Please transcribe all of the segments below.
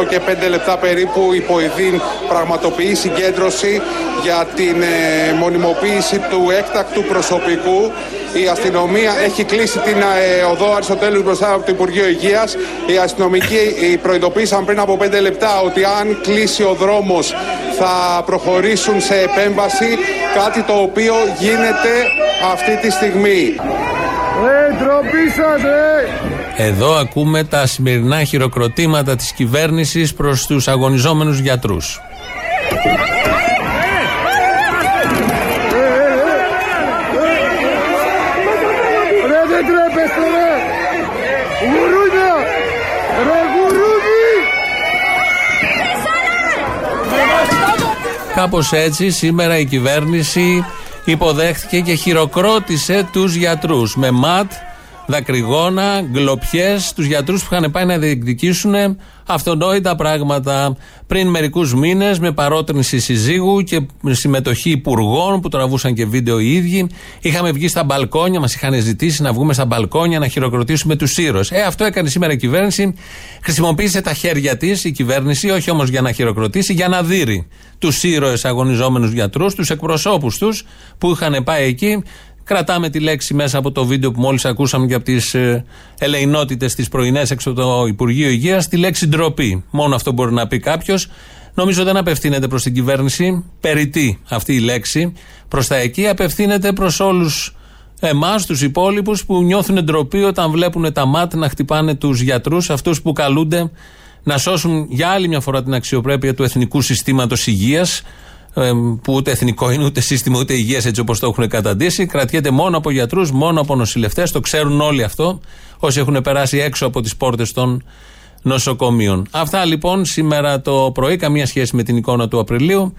εδώ και πέντε λεπτά περίπου η Ποηδίν πραγματοποιεί συγκέντρωση για την ε, μονιμοποίηση του έκτακτου προσωπικού. Η αστυνομία έχει κλείσει την ε, οδό Αριστοτέλους μπροστά από το Υπουργείο Υγείας. Οι αστυνομικοί προειδοποίησαν πριν από πέντε λεπτά ότι αν κλείσει ο δρόμος θα προχωρήσουν σε επέμβαση, κάτι το οποίο γίνεται αυτή τη στιγμή. Ε, Εδώ ακούμε τα σημερινά χειροκροτήματα της κυβέρνησης προς τους αγωνιζόμενους γιατρούς. Κάπως έτσι σήμερα η κυβέρνηση υποδέχτηκε και χειροκρότησε τους γιατρούς με ματ, δακρυγόνα, γκλοπιές, τους γιατρούς που είχαν πάει να διεκδικήσουν αυτονόητα πράγματα. Πριν μερικούς μήνες, με παρότρινση συζύγου και συμμετοχή υπουργών που τραβούσαν και βίντεο οι ίδιοι, είχαμε βγει στα μπαλκόνια, μας είχαν ζητήσει να βγούμε στα μπαλκόνια να χειροκροτήσουμε τους ήρωες. Ε, αυτό έκανε σήμερα η κυβέρνηση. Χρησιμοποίησε τα χέρια της η κυβέρνηση, όχι όμως για να χειροκροτήσει, για να δείρει τους ήρωες αγωνιζόμενους γιατρούς, τους εκπροσώπους τους που είχαν πάει εκεί Κρατάμε τη λέξη μέσα από το βίντεο που μόλις ακούσαμε και από τις ε, ελεηνότητες της πρωινές έξω από το Υπουργείο Υγείας, τη λέξη ντροπή. Μόνο αυτό μπορεί να πει κάποιος. Νομίζω δεν απευθύνεται προς την κυβέρνηση. Περιττή αυτή η λέξη. Προς τα εκεί απευθύνεται προς όλους εμάς, τους υπόλοιπους, που νιώθουν ντροπή όταν βλέπουν τα μάτια να χτυπάνε τους γιατρούς, αυτούς που καλούνται να σώσουν για άλλη μια φορά την αξιοπρέπεια του εθνικού συστήματος υγείας που ούτε εθνικό είναι, ούτε σύστημα, ούτε υγεία έτσι όπως το έχουν καταντήσει. Κρατιέται μόνο από γιατρούς, μόνο από νοσηλευτές. Το ξέρουν όλοι αυτό. Όσοι έχουν περάσει έξω από τις πόρτες των νοσοκομείων. Αυτά λοιπόν σήμερα το πρωί, καμία σχέση με την εικόνα του Απριλίου.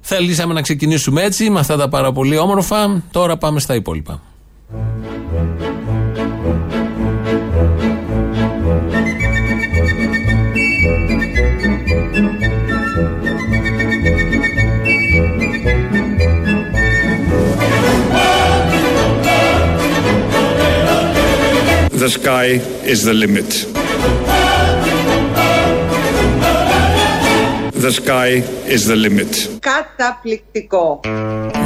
Θέλησαμε να ξεκινήσουμε έτσι, με αυτά τα πάρα πολύ όμορφα. Τώρα πάμε στα υπόλοιπα. The sky is the limit. The sky is the limit. Καταπληκτικό.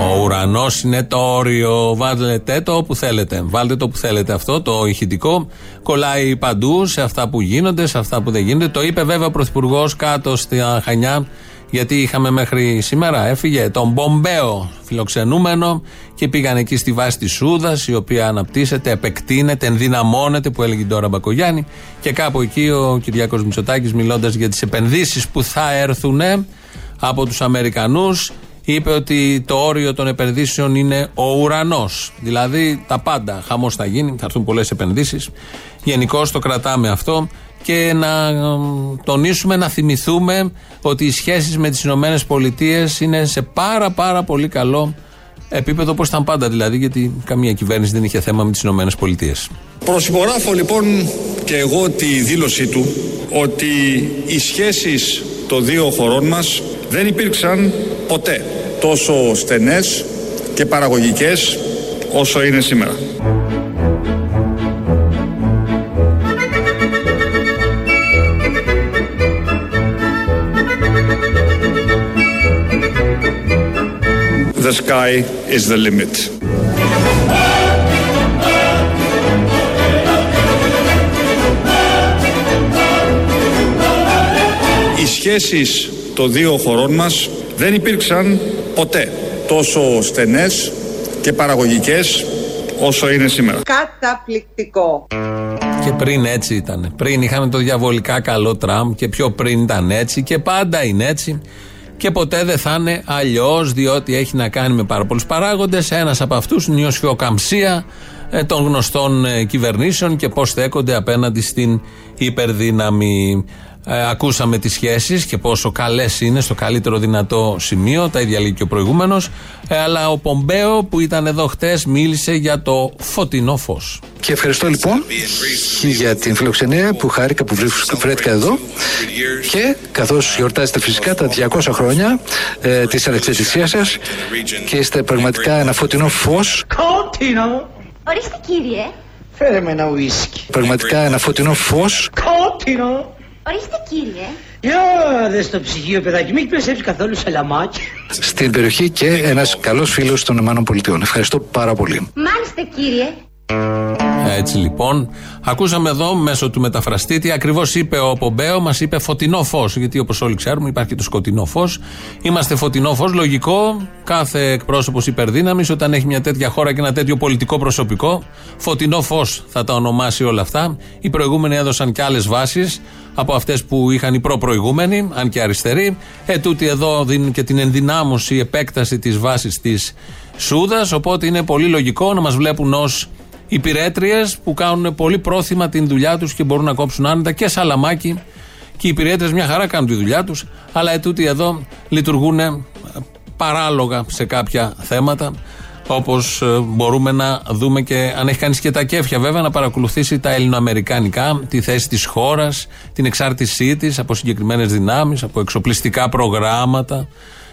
Ο ουρανός είναι το όριο. Βάλτε το όπου θέλετε. Βάλτε το που θέλετε αυτό, το ηχητικό. Κολλάει παντού σε αυτά που γίνονται, σε αυτά που δεν γίνονται. Το είπε βέβαια ο Πρωθυπουργός κάτω στα Χανιά γιατί είχαμε μέχρι σήμερα, έφυγε τον Μπομπέο φιλοξενούμενο και πήγαν εκεί στη βάση της Σούδας, η οποία αναπτύσσεται, επεκτείνεται, ενδυναμώνεται, που έλεγε τώρα Μπακογιάννη. Και κάπου εκεί ο Κυριάκος Μητσοτάκης, μιλώντας για τις επενδύσεις που θα έρθουν από τους Αμερικανούς, είπε ότι το όριο των επενδύσεων είναι ο ουρανός. Δηλαδή τα πάντα. Χαμός θα γίνει, θα έρθουν πολλές επενδύσεις. Γενικώς το κρατάμε αυτό και να τονίσουμε, να θυμηθούμε ότι οι σχέσεις με τις Ηνωμένες Πολιτείες είναι σε πάρα πάρα πολύ καλό επίπεδο όπως ήταν πάντα δηλαδή γιατί καμία κυβέρνηση δεν είχε θέμα με τις Ηνωμένες Πολιτείες. Προσυπογράφω λοιπόν και εγώ τη δήλωσή του ότι οι σχέσεις των δύο χωρών μας δεν υπήρξαν ποτέ τόσο στενές και παραγωγικές όσο είναι σήμερα. The sky is the limit. Οι σχέσεις των δύο χωρών μας δεν υπήρξαν ποτέ τόσο στενές και παραγωγικές όσο είναι σήμερα. Καταπληκτικό. Και πριν έτσι ήταν. Πριν είχαμε το διαβολικά καλό Τραμπ και πιο πριν ήταν έτσι και πάντα είναι έτσι και ποτέ δεν θα είναι αλλιώς, διότι έχει να κάνει με πάρα πολλούς παράγοντες. Ένας από αυτούς είναι η οσφιοκαμψία ε, των γνωστών ε, κυβερνήσεων και πώς στέκονται απέναντι στην υπερδύναμη. Ε, ακούσαμε τις σχέσεις και πόσο καλές είναι στο καλύτερο δυνατό σημείο. Τα ίδια λέει και ο προηγούμενος. Ε, αλλά ο Πομπέο που ήταν εδώ χτες μίλησε για το φωτεινό φως. Και ευχαριστώ λοιπόν για την φιλοξενία που χάρηκα που βρέθηκα εδώ και καθώς γιορτάζετε φυσικά τα 200 χρόνια ε, της ανεξαρτησίας σας και είστε πραγματικά ένα φωτεινό φως Κότινο. Ορίστε κύριε. Πραγματικά ένα φωτεινό φως Κότινο. Ορίστε κύριε. Για δες στο ψυγείο, παιδάκι, μην έχει περισσέψει καθόλου σαλαμάκι. Στην περιοχή και ένας καλός φίλος των ΗΠΑ. Ευχαριστώ πάρα πολύ. Μάλιστα κύριε. Έτσι λοιπόν, ακούσαμε εδώ μέσω του μεταφραστή τι ακριβώς είπε ο Πομπέο. Μας είπε φωτεινό φως. Γιατί όπως όλοι ξέρουμε, υπάρχει και το σκοτεινό φως. Είμαστε φωτεινό φως. Λογικό, κάθε εκπρόσωπος υπερδύναμης, όταν έχει μια τέτοια χώρα και ένα τέτοιο πολιτικό προσωπικό, φωτεινό φως θα τα ονομάσει όλα αυτά. Οι προηγούμενοι έδωσαν και άλλες βάσεις από αυτές που είχαν οι προ-προηγούμενοι, αν και αριστεροί. Ε, τούτοι εδώ δίνουν και την ενδυνάμωση, επέκταση της βάσης της Σούδας. Οπότε είναι πολύ λογικό να μας βλέπουν ως υπηρέτριες που κάνουν πολύ πρόθυμα την δουλειά τους και μπορούν να κόψουν άνετα και σαλαμάκι. Και οι υπηρέτριες μια χαρά κάνουν τη δουλειά τους, αλλά ετούτοι εδώ λειτουργούν ε, παράλογα σε κάποια θέματα. Όπως μπορούμε να δούμε και αν έχει κανείς και τα κέφια, βέβαια, να παρακολουθήσει τα ελληνοαμερικανικά, τη θέση της χώρας, την εξάρτησή της από συγκεκριμένες δυνάμεις, από εξοπλιστικά προγράμματα.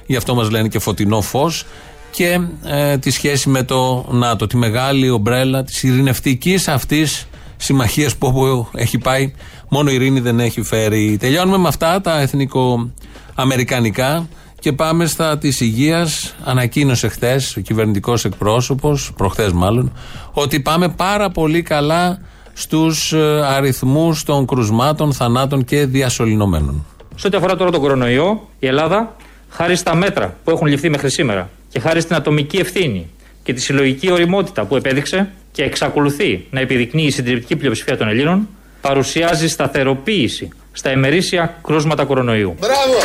Γι' αυτό μας λένε και φωτεινό φως και ε, τη σχέση με το ΝΑΤΟ, τη μεγάλη ομπρέλα της ειρηνευτικής αυτής συμμαχίας που όπου έχει πάει, μόνο η ειρήνη δεν έχει φέρει. Τελειώνουμε με αυτά τα εθνικοαμερικανικά και πάμε στα της υγείας. Ανακοίνωσε χθες ο κυβερνητικός εκπρόσωπος, προχθές μάλλον, ότι πάμε πάρα πολύ καλά στους αριθμούς των κρουσμάτων, θανάτων και διασωληνωμένων. Σε ό,τι αφορά τώρα τον κορονοϊό, η Ελλάδα, χάρη στα μέτρα που έχουν ληφθεί μέχρι σήμερα και χάρη στην ατομική ευθύνη και τη συλλογική οριμότητα που επέδειξε και εξακολουθεί να επιδεικνύει η συντριπτική πλειοψηφία των Ελλήνων, παρουσιάζει σταθεροποίηση στα ημερήσια κρούσματα κορονοϊού. Μπράβο!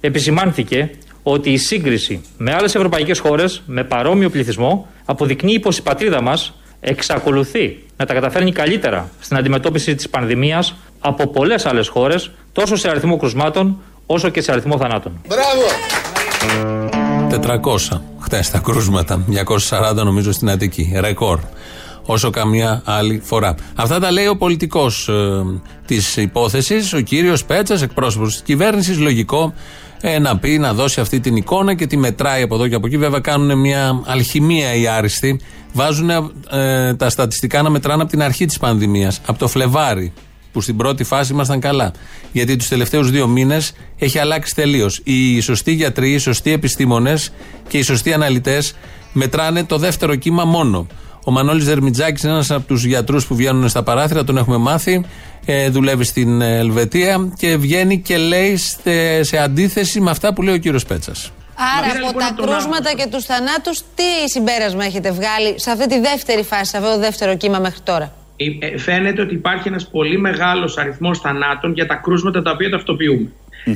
Επισημάνθηκε ότι η σύγκριση με άλλες ευρωπαϊκές χώρες με παρόμοιο πληθυσμό αποδεικνύει πως η πατρίδα μας εξακολουθεί να τα καταφέρνει καλύτερα στην αντιμετώπιση της πανδημίας από πολλές άλλες χώρες, τόσο σε αριθμό κρουσμάτων όσο και σε αριθμό θανάτων. Μπράβο! 400 χτε τα κρούσματα. 240 νομίζω στην Αττική. Ρεκόρ. Όσο καμιά άλλη φορά. Αυτά τα λέει ο πολιτικός ε, της υπόθεσης, ο κύριος Πέτσας, εκπρόσωπος της κυβέρνησης. Λογικό ε, να πει, να δώσει αυτή την εικόνα και τη μετράει από εδώ και από εκεί. Βέβαια, κάνουν μια αλχημία οι άριστοι. Βάζουν ε, τα στατιστικά να μετράνε από την αρχή της πανδημίας. Από το Φλεβάρι που στην πρώτη φάση ήμασταν καλά. Γιατί τους τελευταίους δύο μήνες έχει αλλάξει τελείως. Οι σωστοί γιατροί, οι σωστοί επιστήμονες και οι σωστοί αναλυτές μετράνε το δεύτερο κύμα μόνο. Ο Μανώλης Δερμιτζάκης είναι ένας από τους γιατρούς που βγαίνουν στα παράθυρα, τον έχουμε μάθει. Ε, δουλεύει στην Ελβετία και βγαίνει και λέει σε, αντίθεση με αυτά που λέει ο κύριος Πέτσας. Άρα από λοιπόν τα κρούσματα και τους θανάτους, τι συμπέρασμα έχετε βγάλει σε αυτή τη δεύτερη φάση, σε αυτό το δεύτερο κύμα μέχρι τώρα; Ε, ε, φαίνεται ότι υπάρχει ένας πολύ μεγάλος αριθμός θανάτων για τα κρούσματα τα οποία ταυτοποιούμε.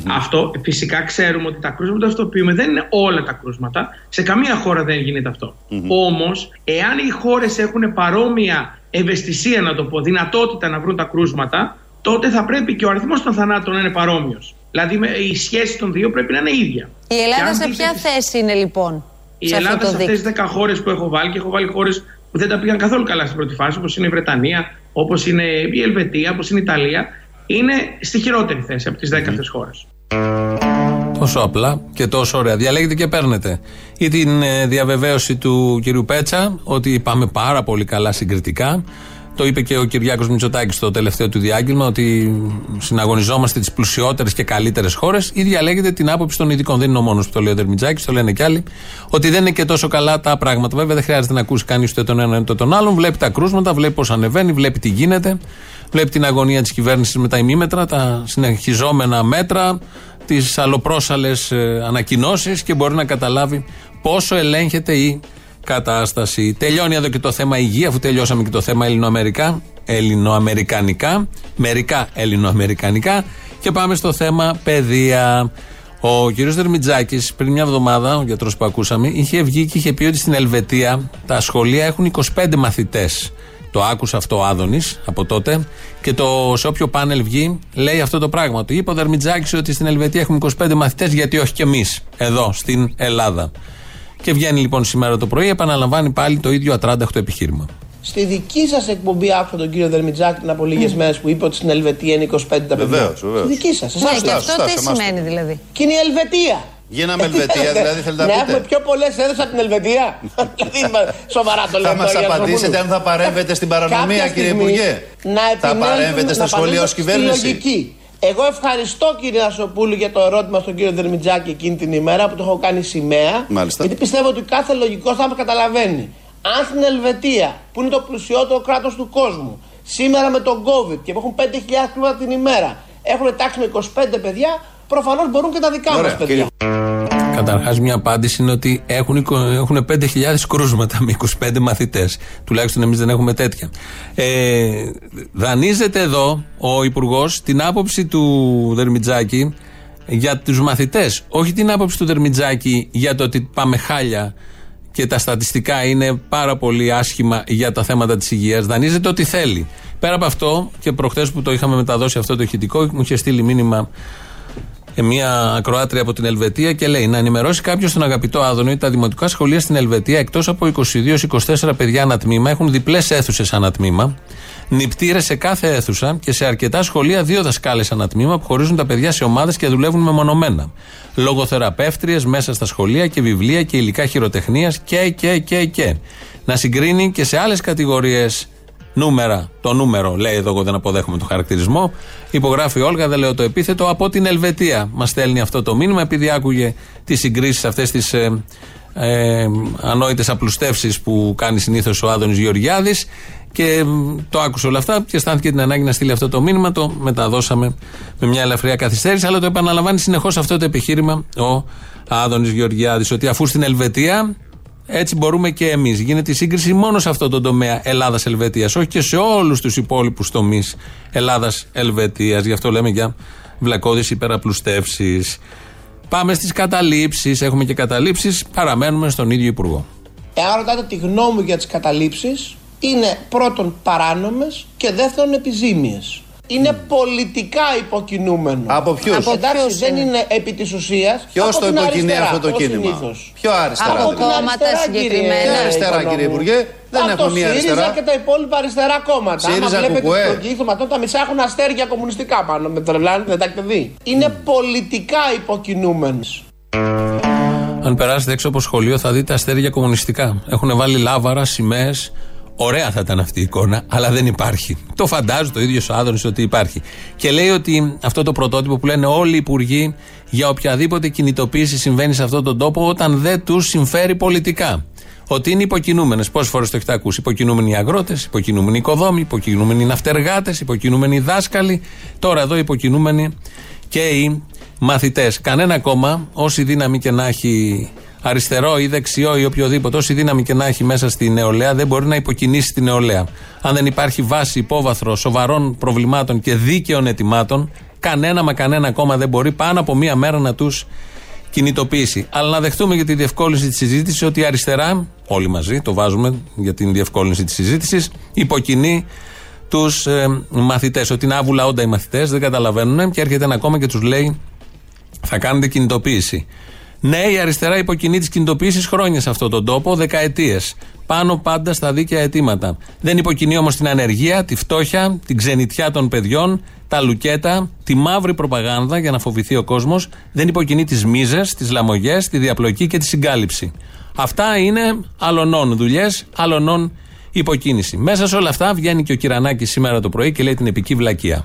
Αυτό φυσικά ξέρουμε ότι τα κρούσματα που ταυτοποιούμε δεν είναι όλα τα κρούσματα. Σε καμία χώρα δεν γίνεται αυτό. Mm-hmm. Όμως, εάν οι χώρες έχουν παρόμοια ευαισθησία, να το πω, δυνατότητα να βρουν τα κρούσματα, τότε θα πρέπει και ο αριθμός των θανάτων να είναι παρόμοιος. Δηλαδή, η σχέση των δύο πρέπει να είναι ίδια. Η Ελλάδα σε ποια θέση είναι λοιπόν, Η σε Ελλάδα σε αυτές τις 10 χώρες που έχω βάλει και έχω βάλει χώρες που δεν τα πήγαν καθόλου καλά στην πρώτη φάση, όπως είναι η Βρετανία, όπως είναι η Ελβετία, όπως είναι η Ιταλία, είναι στη χειρότερη θέση από τις 10 αυτέ χώρες. Τόσο απλά και τόσο ωραία. Διαλέγετε και παίρνετε. Ή την ε, διαβεβαίωση του κυρίου Πέτσα ότι πάμε πάρα πολύ καλά συγκριτικά. Το είπε και ο Κυριάκος Μητσοτάκης στο τελευταίο του διάγγελμα ότι συναγωνιζόμαστε τις πλουσιότερες και καλύτερες χώρες ή διαλέγετε την άποψη των ειδικών. Δεν είναι ο μόνος που το λέει ο Δερμιτζάκης, το λένε κι άλλοι. Ότι δεν είναι και τόσο καλά τα πράγματα. Βέβαια δεν χρειάζεται να ακούσει κανείς ούτε τον ένα ούτε τον άλλον. Βλέπει τα κρούσματα, βλέπει πώς ανεβαίνει, βλέπει τι γίνεται. Βλέπει την αγωνία της κυβέρνησης με τα ημίμετρα, τα συνεχιζόμενα μέτρα, τις αλλοπρόσαλες ανακοινώσεις και μπορεί να καταλάβει πόσο ελέγχεται η κατάσταση. Τελειώνει εδώ και το θέμα υγεία, αφού τελειώσαμε και το θέμα ελληνοαμερικά, ελληνοαμερικανικά, μερικά ελληνοαμερικανικά και πάμε στο θέμα παιδεία. Ο κ. Δερμιτζάκης, πριν μια εβδομάδα, ο γιατρός που ακούσαμε, είχε βγει και είχε πει ότι στην Ελβετία τα σχολεία έχουν 25 μαθητές. Το άκουσα αυτό ο Άδωνης από τότε και το, σε όποιο πάνελ βγει λέει αυτό το πράγμα. Το είπε ο Δερμιτζάκης ότι στην Ελβετία έχουμε 25 μαθητές, γιατί όχι και εμείς εδώ στην Ελλάδα. Και βγαίνει λοιπόν σήμερα το πρωί, επαναλαμβάνει πάλι το ίδιο ατράνταχτο επιχείρημα. Στη δική σας εκπομπή άκουσα τον κύριο Δερμιτζάκη πριν από λίγες mm. μέρες που είπε ότι στην Ελβετία είναι 25 τα παιδιά. Βεβαίως, βεβαίως. Στη δική σας. Ναι, και αυτό τι σημαίνει δηλαδή; Και είναι η Ελβετία. Γίναμε Ελβετία, δηλαδή θέλετε να πείτε. Να έχουμε πιο πολλές έδρες από την Ελβετία. δηλαδή, σοβαρά το λέω. Θα μας απαντήσετε αν θα παρέμβετε στην παρανομία, κύριε Υπουργέ. Θα παρέμβετε στα σχολεία ως κυβέρνηση. Εγώ ευχαριστώ κύριε Ασοπούλου για το ερώτημα στον κύριο Δερμιτζάκη εκείνη την ημέρα που το έχω κάνει σημαία. Μάλιστα. Γιατί πιστεύω ότι κάθε λογικός άνθρωπος καταλαβαίνει. Αν στην Ελβετία, που είναι το πλουσιότερο κράτος του κόσμου, σήμερα με τον COVID και που έχουν 5.000 κρούματα την ημέρα, έχουν τάξει με 25 παιδιά, προφανώς μπορούν και τα δικά μας παιδιά. Καταρχάς, μια απάντηση είναι ότι έχουν, εικο- έχουν 5.000 κρούσματα με 25 μαθητές. Τουλάχιστον εμείς δεν έχουμε τέτοια. Ε, δανείζεται εδώ ο Υπουργός την άποψη του Δερμιτζάκη για τους μαθητές. Όχι την άποψη του Δερμιτζάκη για το ότι πάμε χάλια και τα στατιστικά είναι πάρα πολύ άσχημα για τα θέματα της υγείας. Δανείζεται ό,τι θέλει. Πέρα από αυτό, και προχθέ που το είχαμε μεταδώσει αυτό το ηχητικό, μου είχε στείλει μήνυμα ε, μια ακροάτρια από την Ελβετία και λέει να ενημερώσει κάποιος τον αγαπητό Άδωνο ότι τα δημοτικά σχολεία στην Ελβετία εκτός από 22-24 παιδιά ανά τμήμα έχουν διπλές αίθουσες ανά τμήμα, νηπτήρε σε κάθε αίθουσα και σε αρκετά σχολεία δύο δασκάλες ανά τμήμα που χωρίζουν τα παιδιά σε ομάδες και δουλεύουν μεμονωμένα. Λογοθεραπεύτριες μέσα στα σχολεία και βιβλία και υλικά χειροτεχνίας και, και, και, και. Να συγκρίνει και σε άλλες κατηγορίες νούμερα. Το νούμερο λέει εδώ, εγώ δεν αποδέχομαι το χαρακτηρισμό. Υπογράφει η Όλγα, δεν λέω το επίθετο. Από την Ελβετία μας στέλνει αυτό το μήνυμα, επειδή άκουγε τις συγκρίσεις αυτές τις ε, ε, ανόητες απλουστεύσεις που κάνει συνήθως ο Άδωνης Γεωργιάδης. Και μ, το άκουσε όλα αυτά και αισθάνθηκε την ανάγκη να στείλει αυτό το μήνυμα. Το μεταδώσαμε με μια ελαφριά καθυστέρηση, αλλά το επαναλαμβάνει συνεχώς αυτό το επιχείρημα ο Άδωνης Γεωργιάδης. Ότι αφού στην Ελβετία έτσι μπορούμε και εμείς. Γίνεται η σύγκριση μόνο σε αυτό το τομέα Ελλάδα-Ελβετία, όχι και σε όλους τους υπόλοιπους τομείς Ελλάδα-Ελβετία. Γι' αυτό λέμε για βλακώδεις υπεραπλουστεύσεις. Πάμε στις καταλήψεις. Έχουμε και καταλήψεις. Παραμένουμε στον ίδιο Υπουργό. Εάν ρωτάτε τη γνώμη μου για τις καταλήψεις, είναι πρώτον παράνομες και δεύτερον επιζήμιες. Είναι πολιτικά υποκινούμενο. Από ποιους; Από Εντάξει, ποιους δεν είναι; είναι επί της ουσίας. Ποιος το υποκινεί αυτό το κίνημα; Ποιο αριστερά Από δηλαδή; την Κόμματα αριστερά, συγκεκριμένα. κύριε Ποια αριστερά, Οικονόμου. κύριε Υπουργέ; Δεν Από έχουμε το μία ΣΥΡΙΖΑ αριστερά. και τα υπόλοιπα αριστερά κόμματα. ΣΥΡΙΖΑ, Άμα βλέπετε κουκουέ. το κοίθωμα, τότε τα μισά έχουν αστέρια κομμουνιστικά πάνω. Με τρελάνε, δεν τα έχετε δει. Είναι πολιτικά υποκινούμενος. Αν περάσετε έξω από σχολείο, θα δείτε αστέρια κομμουνιστικά. Έχουν βάλει λάβαρα, σημαίες. Ωραία θα ήταν αυτή η εικόνα, αλλά δεν υπάρχει. Το φαντάζει το ίδιο ο Άδωνη ότι υπάρχει. Και λέει ότι αυτό το πρωτότυπο που λένε όλοι οι υπουργοί για οποιαδήποτε κινητοποίηση συμβαίνει σε αυτόν τον τόπο όταν δεν τους συμφέρει πολιτικά. Ότι είναι υποκινούμενες. Πόσες φορές το έχετε ακούσει; Υποκινούμενοι οι αγρότες, υποκινούμενοι οι οικοδόμοι, υποκινούμενοι οι ναυτεργάτες, υποκινούμενοι οι δάσκαλοι. Τώρα εδώ υποκινούμενοι και οι μαθητές. Κανένα κόμμα, όση δύναμη και να έχει αριστερό ή δεξιό ή οποιοδήποτε, όση δύναμη και να έχει μέσα στη νεολαία, δεν μπορεί να υποκινήσει τη νεολαία. Αν δεν υπάρχει βάση, υπόβαθρο σοβαρών προβλημάτων και δίκαιων ετοιμάτων, κανένα μα κανένα κόμμα δεν μπορεί πάνω από μία μέρα να τους κινητοποιήσει. Αλλά να δεχτούμε για τη διευκόλυνση της συζήτησης ότι η αριστερά, όλοι μαζί το βάζουμε για την διευκόλυνση της συζήτησης, υποκινεί τους ε, μαθητές. Ότι είναι άβουλα όντα οι μαθητές, δεν καταλαβαίνουν και έρχεται ένα κόμμα και τους λέει θα κάνετε κινητοποίηση. Ναι, η αριστερά υποκινεί τις κινητοποίησει χρόνια σε αυτόν τον τόπο, δεκαετίες. Πάνω πάντα στα δίκαια αιτήματα. Δεν υποκινεί όμως την ανεργία, τη φτώχεια, την ξενιτιά των παιδιών, τα λουκέτα, τη μαύρη προπαγάνδα για να φοβηθεί ο κόσμος. Δεν υποκινεί τις μίζες, τις λαμογές, τη διαπλοκή και τη συγκάλυψη. Αυτά είναι αλωνών δουλειές, αλωνών υποκίνηση. Μέσα σε όλα αυτά βγαίνει και ο Κυρανάκης σήμερα το πρωί και λέει την επική βλακεία.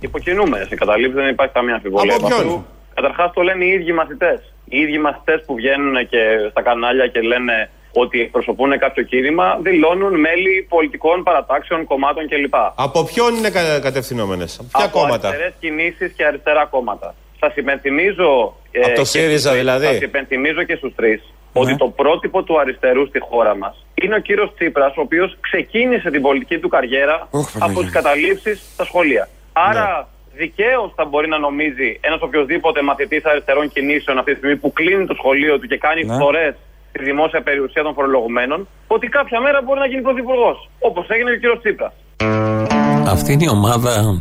Υποκινούμενε οι καταλήψεις, δεν υπάρχει καμία αμφιβολία. Από ποιον; Καταρχάς το λένε οι ίδιοι μαθητές. Οι ίδιοι μαθητές που βγαίνουν και στα κανάλια και λένε ότι εκπροσωπούν κάποιο κίνημα, δηλώνουν μέλη πολιτικών παρατάξεων, κομμάτων κλπ. Από ποιον είναι κα- κατευθυνόμενες, από ποια από κόμματα; αριστερές κινήσεις και αριστερά κόμματα. Σα υπενθυμίζω. ε, Από το και ΣΥΡΙΖΑ στους τρεις, δηλαδή; Σας υπενθυμίζω και στους τρεις ότι το πρότυπο του αριστερού στη χώρα μας είναι ο κύριος Τσίπρας, ο οποίος ξεκίνησε την πολιτική του καριέρα από τις καταλήψεις στα σχολεία. Άρα Ναι. Δικαίως θα μπορεί να νομίζει ένας οποιοδήποτε μαθητής αριστερών κινήσεων αυτή τη στιγμή που κλείνει το σχολείο του και κάνει Ναι. φθορέ στη δημόσια περιουσία των φορολογουμένων, ότι κάποια μέρα μπορεί να γίνει πρωθυπουργός. Όπως έγινε και ο κύριος Τσίπρας. Αυτή είναι η ομάδα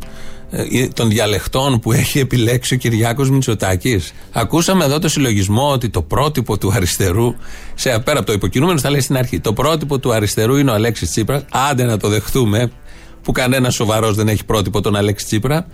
ε, των διαλεχτών που έχει επιλέξει ο Κυριάκος Μητσοτάκης. Ακούσαμε εδώ το συλλογισμό ότι το πρότυπο του αριστερού, σε πέρα από το υποκινούμενο θα λέει στην αρχή, το πρότυπο του αριστερού είναι ο Αλέξης Τσίπρας. Άντε να το δεχτούμε, που κανένας σοβαρός δεν έχει πρότυπο τον Αλέξη Τσίπρα.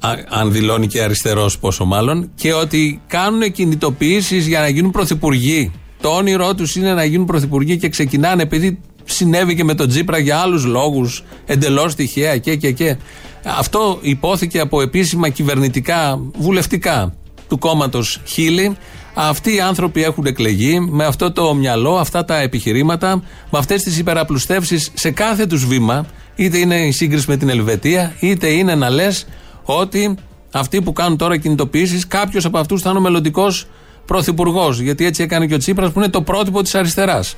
Α, αν δηλώνει και αριστερός, πόσο μάλλον, και ότι κάνουν κινητοποιήσεις για να γίνουν πρωθυπουργοί. Το όνειρό τους είναι να γίνουν πρωθυπουργοί και ξεκινάνε επειδή συνέβη και με τον Τζίπρα για άλλους λόγους, εντελώς τυχαία και και και. Αυτό υπόθηκε από επίσημα κυβερνητικά, βουλευτικά του κόμματος Χίλη. Αυτοί οι άνθρωποι έχουν εκλεγεί με αυτό το μυαλό, αυτά τα επιχειρήματα, με αυτές τις υπεραπλουστεύσεις σε κάθε τους βήμα, είτε είναι η σύγκριση με την Ελβετία, είτε είναι να λες ότι αυτοί που κάνουν τώρα κινητοποιήσεις, κάποιος από αυτούς θα είναι ο μελλοντικός πρωθυπουργός. Γιατί έτσι έκανε και ο Τσίπρας που είναι το πρότυπο της αριστεράς.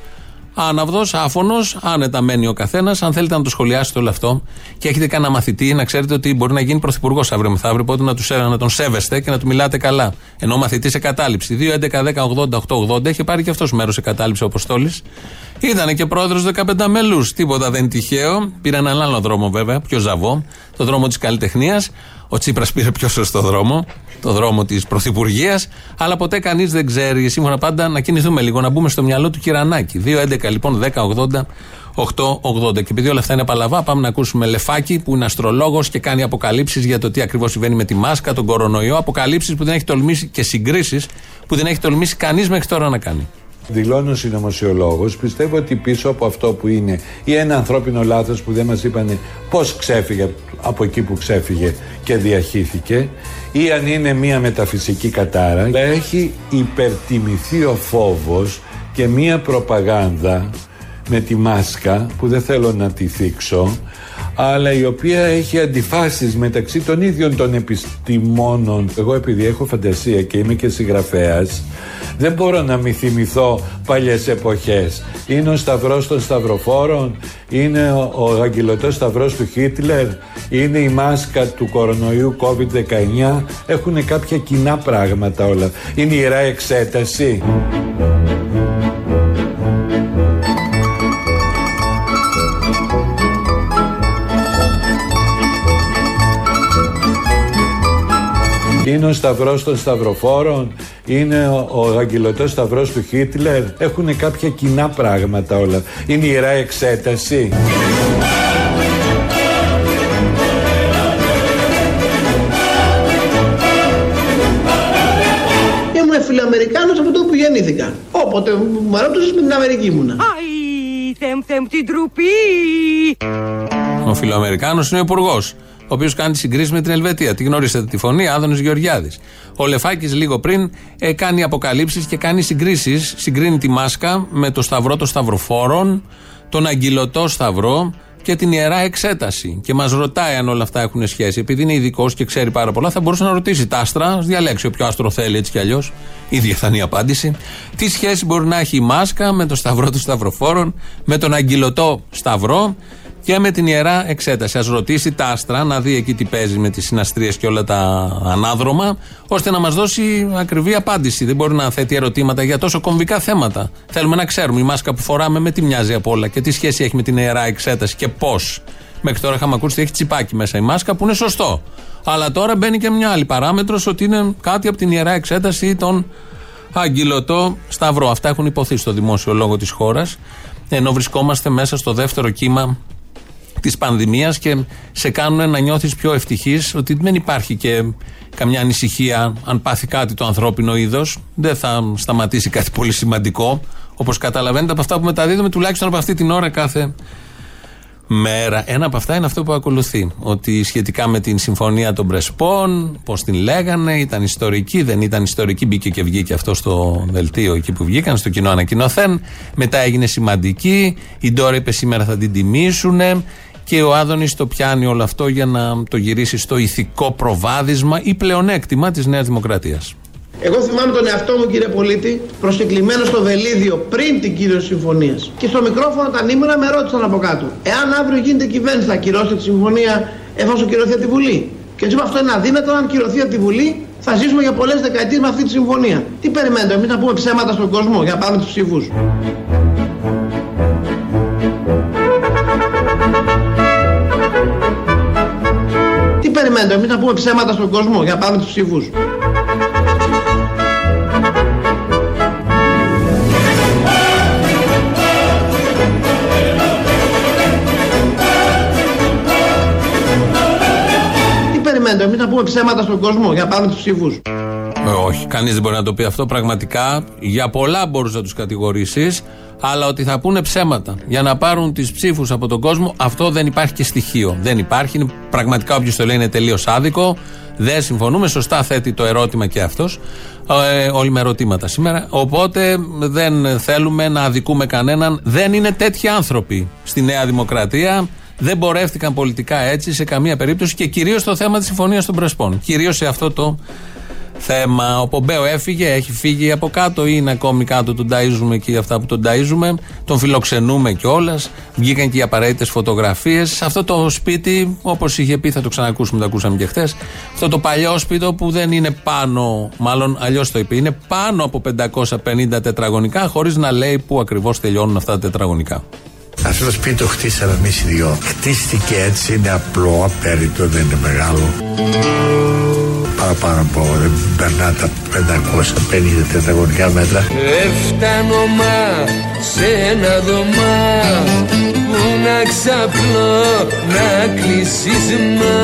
Άναυδος, άφωνος, άνετα μένει ο καθένας. Αν θέλετε να το σχολιάσετε όλο αυτό και έχετε κανένα μαθητή, να ξέρετε ότι μπορεί να γίνει πρωθυπουργός αύριο μεθαύριο. Οπότε να, τους, να τον σέβεστε και να του μιλάτε καλά. Ενώ μαθητής σε κατάληψη. 2, 11, 10, 80, 80 έχει πάρει και αυτός μέρος σε κατάληψη ο Αποστόλης. Ήταν και πρόεδρος 15 μέλους. Τίποτα δεν είναι τυχαίο. Πήρε έναν άλλο δρόμο βέβαια, πιο ζαβό, το δρόμο της καλλιτεχνίας. Ο Τσίπρας πήρε πιο σωστό δρόμο, το δρόμο της Πρωθυπουργίας. Αλλά ποτέ κανείς δεν ξέρει. Σύμφωνα πάντα να κινηθούμε λίγο, να μπούμε στο μυαλό του Κυρανάκη. 2-11 λοιπόν, 10-80. 8-80. Και επειδή όλα αυτά είναι παλαβά, πάμε να ακούσουμε Λεφάκη που είναι αστρολόγος και κάνει αποκαλύψεις για το τι ακριβώς συμβαίνει με τη μάσκα, τον κορονοϊό. Αποκαλύψεις που δεν έχει τολμήσει και συγκρίσεις που δεν έχει τολμήσει κανείς μέχρι τώρα να κάνει. Δηλώνω συνωμοσιολόγος, πιστεύω ότι πίσω από αυτό που είναι ή ένα ανθρώπινο λάθος που δεν μας είπαν πώς ξέφυγε από εκεί που ξέφυγε και διαχύθηκε, ή αν είναι μια μεταφυσική κατάρα, έχει υπερτιμηθεί ο φόβος και μια προπαγάνδα με τη μάσκα που δεν θέλω να τη θίξω αλλά η οποία έχει αντιφάσεις μεταξύ των ίδιων των επιστημόνων. Εγώ επειδή έχω φαντασία και είμαι και συγγραφέας, δεν μπορώ να μη θυμηθώ παλιές εποχές. Είναι ο σταυρός των σταυροφόρων, είναι ο, ο αγγελωτός σταυρός του Χίτλερ, είναι η μάσκα του κορονοϊού COVID-19. Έχουν κάποια κοινά πράγματα όλα. Είναι η ιερά εξέταση. Είναι ο σταυρός των σταυροφόρων, είναι ο, ο αγγελωτός σταυρός του Χίτλερ. Έχουν κάποια κοινά πράγματα όλα. Είναι η ιερά εξέταση. Ήμουν φιλοαμερικάνος από το που γεννήθηκα. Όποτε μου αρρώντουσες με την Αμερική ήμουνα. Αϊ, θεμ θεμ την τρουπή. Ο φιλοαμερικάνος είναι ο υπουργός. Ο οποίος κάνει συγκρίσεις με την Ελβετία. Τη γνωρίσατε τη φωνή, Άδωνης Γεωργιάδης. Ο Λεφάκης λίγο πριν ε, κάνει αποκαλύψεις και κάνει συγκρίσεις. Συγκρίνει τη μάσκα με το σταυρό των σταυροφόρων, τον αγγυλωτό σταυρό και την ιερά εξέταση. Και μας ρωτάει αν όλα αυτά έχουν σχέση. Επειδή είναι ειδικός και ξέρει πάρα πολλά, θα μπορούσε να ρωτήσει τα άστρα, ας διαλέξει όποιο άστρο θέλει έτσι κι αλλιώς. Ίδια θα είναι η απάντηση. Τι σχέση μπορεί να έχει η μάσκα με το σταυρό των σταυροφόρων, με τον αγγυλωτό σταυρό και με την ιερά εξέταση. Α ρωτήσει τα άστρα, να δει εκεί τι παίζει με τις συναστρίες και όλα τα ανάδρομα, ώστε να μας δώσει ακριβή απάντηση. Δεν μπορεί να θέτει ερωτήματα για τόσο κομβικά θέματα. Θέλουμε να ξέρουμε η μάσκα που φοράμε με τι μοιάζει από όλα και τι σχέση έχει με την ιερά εξέταση και πώς. Μέχρι τώρα είχαμε ακούσει ότι έχει τσιπάκι μέσα η μάσκα που είναι σωστό. Αλλά τώρα μπαίνει και μια άλλη παράμετρος ότι είναι κάτι από την ιερά εξέταση ή τον αγγυλωτό σταυρό. Αυτά έχουν υποθεί στο δημόσιο λόγο της χώρας. Ενώ βρισκόμαστε μέσα στο δεύτερο κύμα της πανδημίας και σε κάνουν να νιώθεις πιο ευτυχής ότι δεν υπάρχει και καμιά ανησυχία αν πάθει κάτι το ανθρώπινο είδος. Δεν θα σταματήσει κάτι πολύ σημαντικό. Όπως καταλαβαίνετε από αυτά που μεταδίδουμε, τουλάχιστον από αυτή την ώρα κάθε μέρα. Ένα από αυτά είναι αυτό που ακολουθεί. Ότι σχετικά με την συμφωνία των Πρεσπών, πώς την λέγανε, ήταν ιστορική, δεν ήταν ιστορική, μπήκε και βγήκε αυτό στο δελτίο εκεί που βγήκαν, στο κοινό ανακοινωθέν. Μετά έγινε σημαντική. Η Ντόρα είπε σήμερα θα την τιμήσουν και ο Άδωνης το πιάνει όλο αυτό για να το γυρίσει στο ηθικό προβάδισμα ή πλεονέκτημα της Νέας Δημοκρατίας. Εγώ θυμάμαι τον εαυτό μου, κύριε Πολίτη, προσκεκλημένο στο Βελίδιο πριν την κύρωση συμφωνίας. Και στο μικρόφωνο τα νήμερα με ρώτησαν από κάτω. Εάν αύριο γίνεται κυβέρνηση, θα κυρώσετε τη συμφωνία εφόσον κυρωθεί από τη Βουλή; Και έτσι αυτό είναι αδύνατο, αν κυρωθεί από τη Βουλή, θα ζήσουμε για πολλές δεκαετίες με αυτή τη συμφωνία. Τι περιμένετε, εμείς να πούμε ψέματα στον κόσμο για να πάρουμε τους ψήφου. Περιμένετε, εμείς να πούμε ψέματα στον κόσμο για να πάρουμε τους ψήφους. Τι περιμένετε, εμείς να πούμε ψέματα στον κόσμο για να πάρουμε τους ψήφους. Ε, όχι, κανείς δεν μπορεί να το πει αυτό. Πραγματικά για πολλά μπορούσε να τους κατηγορήσεις. Αλλά ότι θα πούνε ψέματα για να πάρουν τις ψήφους από τον κόσμο, αυτό δεν υπάρχει και στοιχείο. Δεν υπάρχει. Είναι πραγματικά όποιος το λέει είναι τελείως άδικο. Δεν συμφωνούμε. Σωστά θέτει το ερώτημα και αυτός. Ε, όλοι με ερωτήματα σήμερα. Οπότε δεν θέλουμε να αδικούμε κανέναν. Δεν είναι τέτοιοι άνθρωποι στη Νέα Δημοκρατία. Δεν πορεύτηκαν πολιτικά έτσι σε καμία περίπτωση και κυρίως στο θέμα της Συμφωνίας των Πρεσπών. Κυρίως σε αυτό το θέμα. Ο Πομπέο έφυγε, έχει φύγει από κάτω ή είναι ακόμη κάτω, τον ταΐζουμε και αυτά που τον ταΐζουμε. Τον φιλοξενούμε κιόλας. Βγήκαν και οι απαραίτητες φωτογραφίες. Αυτό το σπίτι, όπως είχε πει, θα το ξανακούσουμε, το ακούσαμε και χθες. Αυτό το παλιό σπίτι που δεν είναι πάνω, μάλλον αλλιώς το είπε, είναι πάνω από 550 τετραγωνικά, χωρίς να λέει πού ακριβώς τελειώνουν αυτά τα τετραγωνικά. Αυτό το σπίτι το χτίσαμε εμείς οι δυο. Χτίστηκε έτσι, είναι απλό, απέριτο, δεν είναι μεγάλο. Παραπάνω από δεν περνά τα 550 τετραγωνικά μέτρα. Έφτανω μα σε ένα δωμά που να ξαπλώ να κλείσεις μα.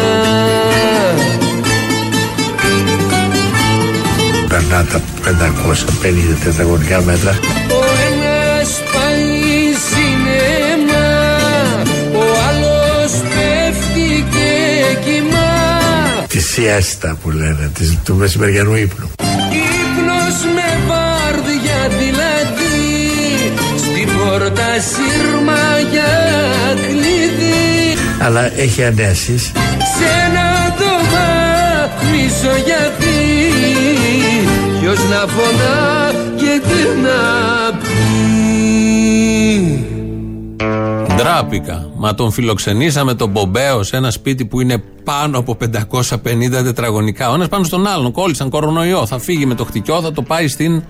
Περνά τα 550 τετραγωνικά μέτρα. Σιέστα που λένε, της, του μεσημεριανού ύπνου. Ύπνος με βάρδια δηλαδή, στην πόρτα σύρμα για κλειδί. Αλλά έχει ανέσεις. Σε ένα δωμά γιατί Ποιος να φωνά και τι να πει Ντράπηκα. Μα τον φιλοξενήσαμε τον Μπομπέο σε ένα σπίτι που είναι πάνω από 550 τετραγωνικά. Ο ένας πάνω στον άλλον. Κόλλησαν κορονοϊό. Θα φύγει με το χτυκιό, θα το πάει στην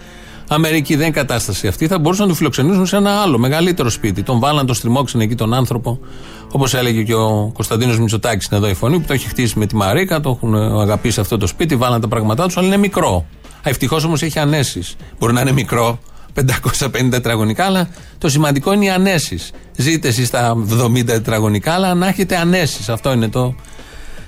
Αμερική. Δεν είναι κατάσταση αυτή. Θα μπορούσαν να τον φιλοξενήσουν σε ένα άλλο μεγαλύτερο σπίτι. Τον βάλαν, τον στριμώξαν εκεί τον άνθρωπο. Όπως έλεγε και ο Κωνσταντίνος Μητσοτάκης, είναι εδώ η φωνή, που το έχει χτίσει με τη Μαρίκα, το έχουν αγαπήσει αυτό το σπίτι, βάλαν τα πράγματά τους, αλλά είναι μικρό. Ευτυχώς όμως έχει ανέσεις. Μπορεί να είναι μικρό, 550 τετραγωνικά, αλλά το σημαντικό είναι οι ανέσεις. Ζείτε εσείς στα 70 τετραγωνικά, αλλά να έχετε ανέσεις. Αυτό είναι το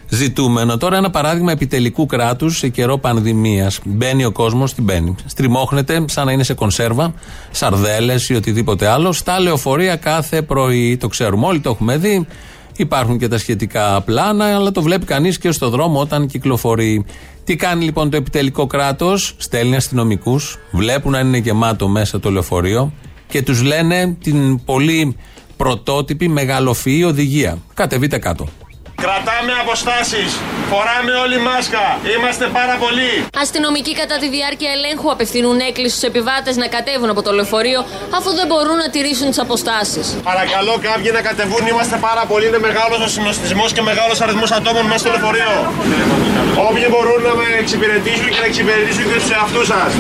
ζητούμενο. Τώρα ένα παράδειγμα επιτελικού κράτους σε καιρό πανδημίας. Μπαίνει ο κόσμος, την μπαίνει; Στριμώχνεται σαν να είναι σε κονσέρβα, σαρδέλες ή οτιδήποτε άλλο, στα λεωφορεία κάθε πρωί. Το ξέρουμε όλοι, το έχουμε δει. Υπάρχουν και τα σχετικά πλάνα, αλλά το βλέπει κανείς και στο δρόμο όταν κυκλοφορεί. Τι κάνει λοιπόν το επιτελικό κράτος, στέλνει αστυνομικούς, βλέπουν αν είναι γεμάτο μέσα το λεωφορείο και τους λένε την πολύ πρωτότυπη μεγαλοφυή οδηγία. Κατεβείτε κάτω. Κρατάμε αποστάσεις. Φοράμε όλοι μάσκα. Είμαστε πάρα πολλοί. Αστυνομικοί κατά τη διάρκεια ελέγχου απευθύνουν έκκληση στους επιβάτες να κατέβουν από το λεωφορείο αφού δεν μπορούν να τηρήσουν τις αποστάσεις. Παρακαλώ κάποιοι να κατεβούν. Είμαστε πάρα πολλοί. Είναι μεγάλος ο συνοστισμός και μεγάλος αριθμός ατόμων μέσα στο λεωφορείο. Όποιοι μπορούν να με εξυπηρετήσουν και να εξυπηρετήσουν και τους εαυτούς σας.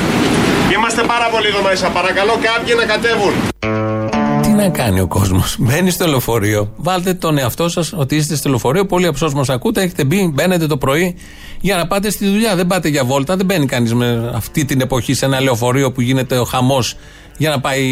Είμαστε πάρα πολλοί εδώ μέσα. Παρακαλώ κάποιοι να κατέβουν. Τι να κάνει ο κόσμος. Μπαίνει στο λεωφορείο. Βάλτε τον εαυτό σας ότι είστε στο λεωφορείο. Πολλοί από εσάς μας ακούτε. Έχετε μπει, μπαίνετε το πρωί για να πάτε στη δουλειά. Δεν πάτε για βόλτα. Δεν μπαίνει κανείς με αυτή την εποχή σε ένα λεωφορείο που γίνεται ο χαμός για να πάει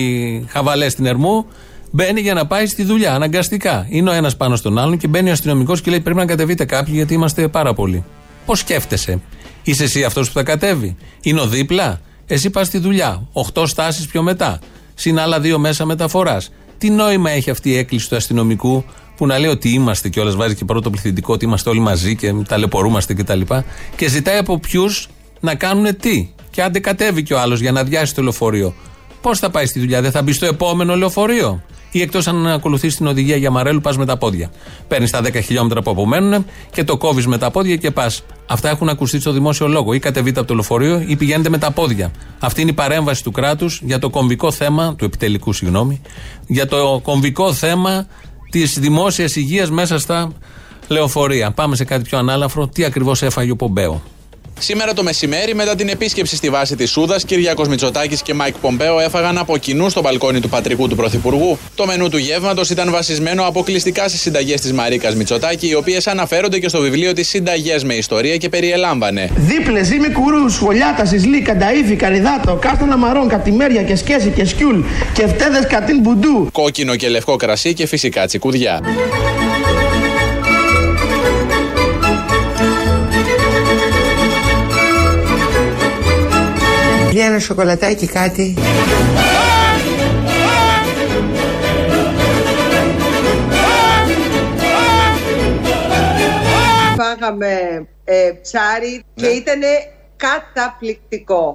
χαβαλές στην Ερμού. Μπαίνει για να πάει στη δουλειά, αναγκαστικά. Είναι ο ένας πάνω στον άλλον και μπαίνει ο αστυνομικός και λέει: Πρέπει να κατεβείτε κάποιοι γιατί είμαστε πάρα πολλοί. Πώς σκέφτεσαι, Είσαι εσύ αυτός που θα κατέβει, Είναι ο δίπλα, Εσύ πας στη δουλειά, 8 στάσεις πιο μετά συν άλλα δύο μέσα μεταφοράς. Τι νόημα έχει αυτή η έκκληση του αστυνομικού που να λέει ότι είμαστε κιόλας, βάζει και πρώτο πληθυντικό, ότι είμαστε όλοι μαζί και ταλαιπωρούμαστε κτλ. Και, και ζητάει από ποιους να κάνουν τι. Και άντε κατέβει κι ο άλλος για να αδειάσει το λεωφορείο. Πώς θα πάει στη δουλειά, δεν θα μπει στο επόμενο λεωφορείο; Ή εκτός αν ακολουθείς την οδηγία για μαρέλου, πας με τα πόδια. Παίρνεις τα 10 χιλιόμετρα που απομένουν και το κόβεις με τα πόδια και πας. Αυτά έχουν ακουστεί στο δημόσιο λόγο. Ή κατεβείτε από το λεωφορείο ή πηγαίνετε με τα πόδια. Αυτή είναι η παρέμβαση του κράτους για το κομβικό θέμα, του επιτελικού συγγνώμη, για το κομβικό θέμα της δημόσιας υγείας μέσα στα λεωφορεία. Πάμε σε κάτι πιο ανάλαφρο. Τι ακριβώς έφαγε ο Πομπέο; Σήμερα το μεσημέρι, μετά την επίσκεψη στη βάση της Σούδας, Κυριάκος Μητσοτάκης και Μάικ Πομπέο έφαγαν από κοινού στο μπαλκόνι του πατρικού του Πρωθυπουργού. Το μενού του γεύματος ήταν βασισμένο αποκλειστικά στις συνταγές της Μαρίκας Μητσοτάκη, οι οποίες αναφέρονται και στο βιβλίο της Συνταγές με Ιστορία και περιελάμβανε. Δίπλε, ζύμη κουρού, σχολιάτα, σισλή, κανταήφι, καριδάτο, κάστανα μαρών, κατημέρια και σκέση και σκιούλ και φτέδε κατίν μπουντού. Κόκκινο και λευκό κρασί και φυσικά τσικουδιά. Για ένα σοκολατάκι κάτι. Φάγαμε ε, ψάρι ναι. και ήταν καταπληκτικό.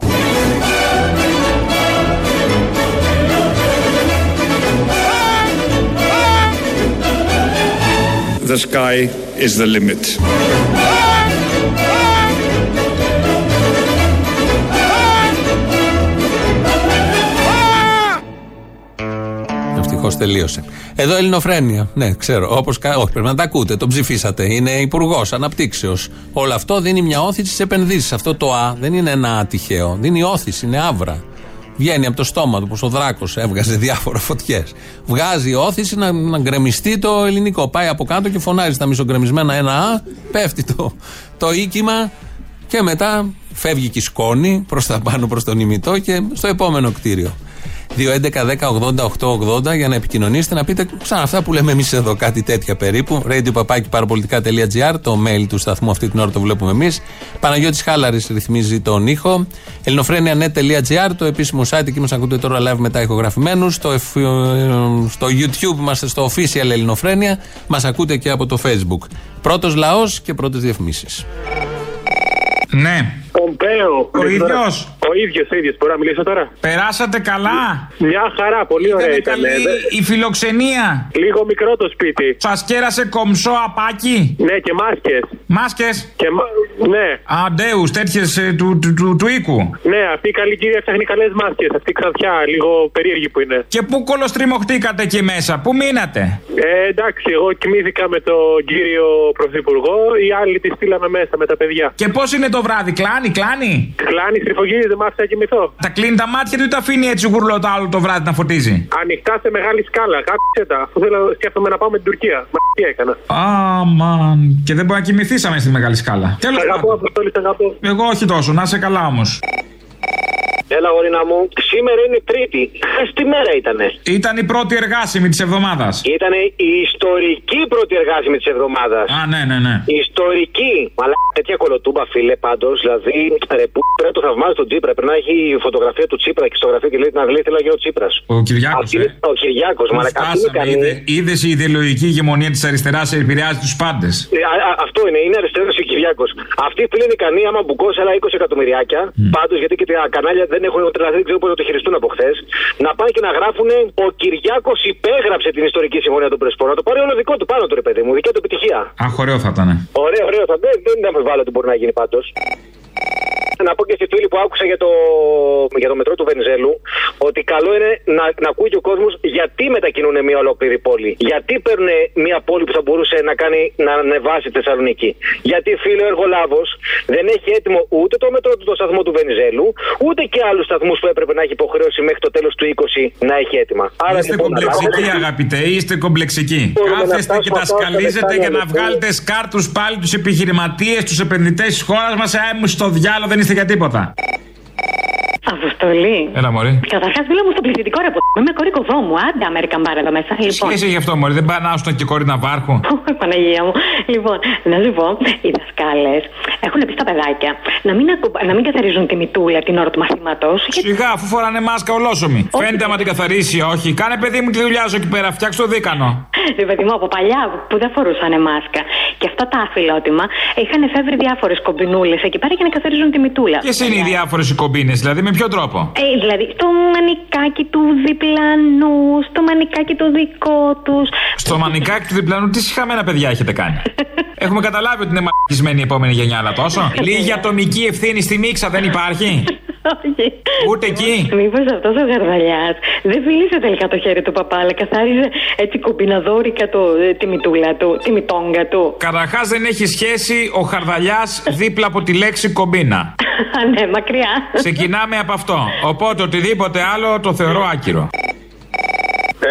The sky is the limit. Ευτυχώ τελείωσε. Εδώ Ελληνοφρένεια. Ναι, ξέρω. Όπως, κα- όχι, πρέπει να τα ακούτε. Τον ψηφίσατε. Είναι υπουργός αναπτύξεως. Όλο αυτό δίνει μια όθηση στις επενδύσεις. Αυτό το Α δεν είναι ένα Α τυχαίο. Δίνει όθηση, είναι άβρα. Βγαίνει από το στόμα του, όπω ο Δράκος έβγαζε διάφορα φωτιές. Βγάζει όθηση να, να γκρεμιστεί το ελληνικό. Πάει από κάτω και φωνάζει στα μισογκρεμισμένα ένα Α, πέφτει το, το οίκημα και μετά φεύγει και η σκόνη προς τα πάνω, προς τον ημιτό και στο επόμενο κτίριο. 2.11.10.80.880 για να επικοινωνήσετε, να πείτε σαν αυτά που λέμε εμείς εδώ, κάτι τέτοια περίπου. radio το mail του σταθμού αυτή την ώρα το βλέπουμε εμείς. Παναγιώτης Χάλαρης ρυθμίζει τον ήχο. ελληνοφρένια.net.gr, το επίσημο site, εκεί μας ακούτε τώρα live μετά ηχογραφημένους. Στο, εφ- ε, στο YouTube είμαστε στο official Ελληνοφρένια. Μας ακούτε και από το Facebook. Πρώτος λαός και πρώτες διαφημίσεις. Ναι. Πομπέο. Ο ίδιος. Ο ίδιος, ο ίδιος. Μπορώ να μιλήσω τώρα; Περάσατε καλά; Μια χαρά, πολύ ωραία Ήταν ήταν. καλή η φιλοξενία. Λίγο μικρό το σπίτι. Σας κέρασε κομψό απάκι; Ναι, και μάσκες. Μάσκες; Και μα... Ναι. Αντέους, τέτοιες του, του, του, του οίκου. Ναι, αυτή η καλή κυρία φτιάχνει καλές μάσκες. Αυτή η ξανθιά, λίγο περίεργη που είναι. Και πού κολοστριμωχτήκατε εκεί μέσα, πού μείνατε; Ε, εντάξει, εγώ κοιμήθηκα με τον κύριο Πρωθυπουργό, οι άλλοι τη στείλαμε μέσα με τα παιδιά. Και πώς είναι το βράδυ, κλάνει, κλάνει; Κλάνει, στριφογύριζε, δεν μ' άφησε να κοιμηθώ. Τα κλείνει τα μάτια του ή τα αφήνει έτσι γουρλό το άλλο το βράδυ να φωτίζει; Ανοιχτά σε μεγάλη σκάλα, κάτσε τα. Αφού θέλω, σκέφτομαι να πάω με την Τουρκία. Μα τι έκανα. Αμαν. Και δεν μπορεί να κοιμηθήσαμε στη μεγάλη σκάλα. Τέλος Αγαπώ, Αποστόλη, σ' αγαπώ. Εγώ όχι τόσο, να είσαι καλά όμως. Έλα, γορίνα μου. Σήμερα είναι Τρίτη. Χθες τι μέρα ήτανε; Ήταν η πρώτη εργάσιμη της εβδομάδας. Ήταν η ιστορική πρώτη εργάσιμη της εβδομάδας. Α, ναι, ναι, ναι. Ιστορική. Αλλά τέτοια κολοτούμπα, φίλε, πάντως. Δηλαδή, ρε, που πρέπει να το θαυμάζει τον Τσίπρα. Πρέπει να έχει η φωτογραφία του Τσίπρα και ιστογραφία και λέει να λέει θέλω να γίνω Τσίπρας. Ο Κυριάκος. Ε. Ο Κυριάκος, μα να αυτή είναι ικανή. Είδε η ιδεολογική ηγεμονία της αριστεράς επηρεάζει τους πάντες. Ε, α, α, αυτό είναι, είναι αριστερός ο Κυριάκος. Αυτή φίλε είναι ικανή άμα μπουκώσει άλλα 20 εκατομμυριάκια. Πάντως γιατί και τα κανάλια δεν έχουν τρελαθεί, δεν ξέρω πώ να το χειριστούν από χθες. Να πάνε και να γράφουν Ο Κυριάκος υπέγραψε την ιστορική συμφωνία των Πρεσπών. Να το πάρει όλο δικό του πάνω του ρε παιδί μου, δικιά του επιτυχία. Αχ, ωραίο θα ήταν. Ωραίο, ωραίο, θα δεν, δεν αμφιβάλλω ότι μπορεί να γίνει πάντως. Να πω και στη φίλη που άκουσα για το, για το μετρό του Βενιζέλου ότι καλό είναι να, να ακούει και ο κόσμος γιατί μετακινούν μια ολόκληρη πόλη. Γιατί παίρνουν μια πόλη που θα μπορούσε να κάνει να ανεβάσει τη Θεσσαλονίκη. Γιατί φίλο εργολάβος δεν έχει έτοιμο ούτε το μετρό του το σταθμό του Βενιζέλου, ούτε και άλλους σταθμούς που έπρεπε να έχει υποχρέωση μέχρι το τέλος του 20 να έχει έτοιμα. Είστε κομπλεξικοί, αγαπητέ, είστε κομπλεξικοί. Μπορούμε να Κάθεστε και φτάσουμε τα αυτά στα σκαλίζετε για να δεκάλεπτα. βγάλετε σκάρτους πάλι τους επιχειρηματίες, τους επενδυτές της χώρας μας. Ε, μου στο διάλογο δεν είστε για τίποτα. Αποστολή. Έλα, Μωρή. Καταρχά, μίλα μου στο πληθυντικό ρε που είμαι κόρη κοδόμου. Άντε, American Bar εδώ μέσα. Λοιπόν. Σχέση γι' αυτό, Μωρή, δεν πάει να άσουν και κόρη Ναβάρχου. Ω, Παναγία μου. Λοιπόν, να σου πω, οι δασκάλες έχουν πει στα παιδάκια να μην, ακου... να μην καθαρίζουν τη μητούλα την ώρα του μαθήματος. Σιγά, αφού φοράνε μάσκα ολόσωμη. Φαίνεται άμα την καθαρίσει, όχι. Κάνε παιδί μου τη δουλειά σου εκεί πέρα, φτιάξ το δίκανο. Ρε παιδί μου, από παλιά που δεν φορούσαν μάσκα. Και αυτά τα αφιλότιμα είχαν εφεύρει διάφορες κομπινούλες εκεί πέρα για να καθαρίζουν τη μητούλα. Ποιες είναι οι διάφορες κομπίνες, δηλαδή με ποιο τρόπο; Ε, δηλαδή, στο μανικάκι του διπλανού, στο μανικάκι το δικό τους. Στο μανικάκι του διπλανού, τι συχαμένα παιδιά έχετε κάνει. Έχουμε καταλάβει ότι είναι μαγισμένη η επόμενη γενιά, αλλά τόσο. Λίγη ατομική ευθύνη στη μίξα δεν υπάρχει. Ούτε εκεί. Μήπως αυτός ο γαρδαλιά δεν φίλησε τελικά το χέρι του παπά, αλλά καθάριζε έτσι κομπιναδόρικα το, ε, τη μητούλα του, τη μητόγκα του. Καταρχάς δεν έχει σχέση ο χαρδαλιάς δίπλα από τη λέξη κομπίνα. Α, ναι, μακριά. Ξεκινάμε από αυτό. Οπότε οτιδήποτε άλλο το θεωρώ άκυρο.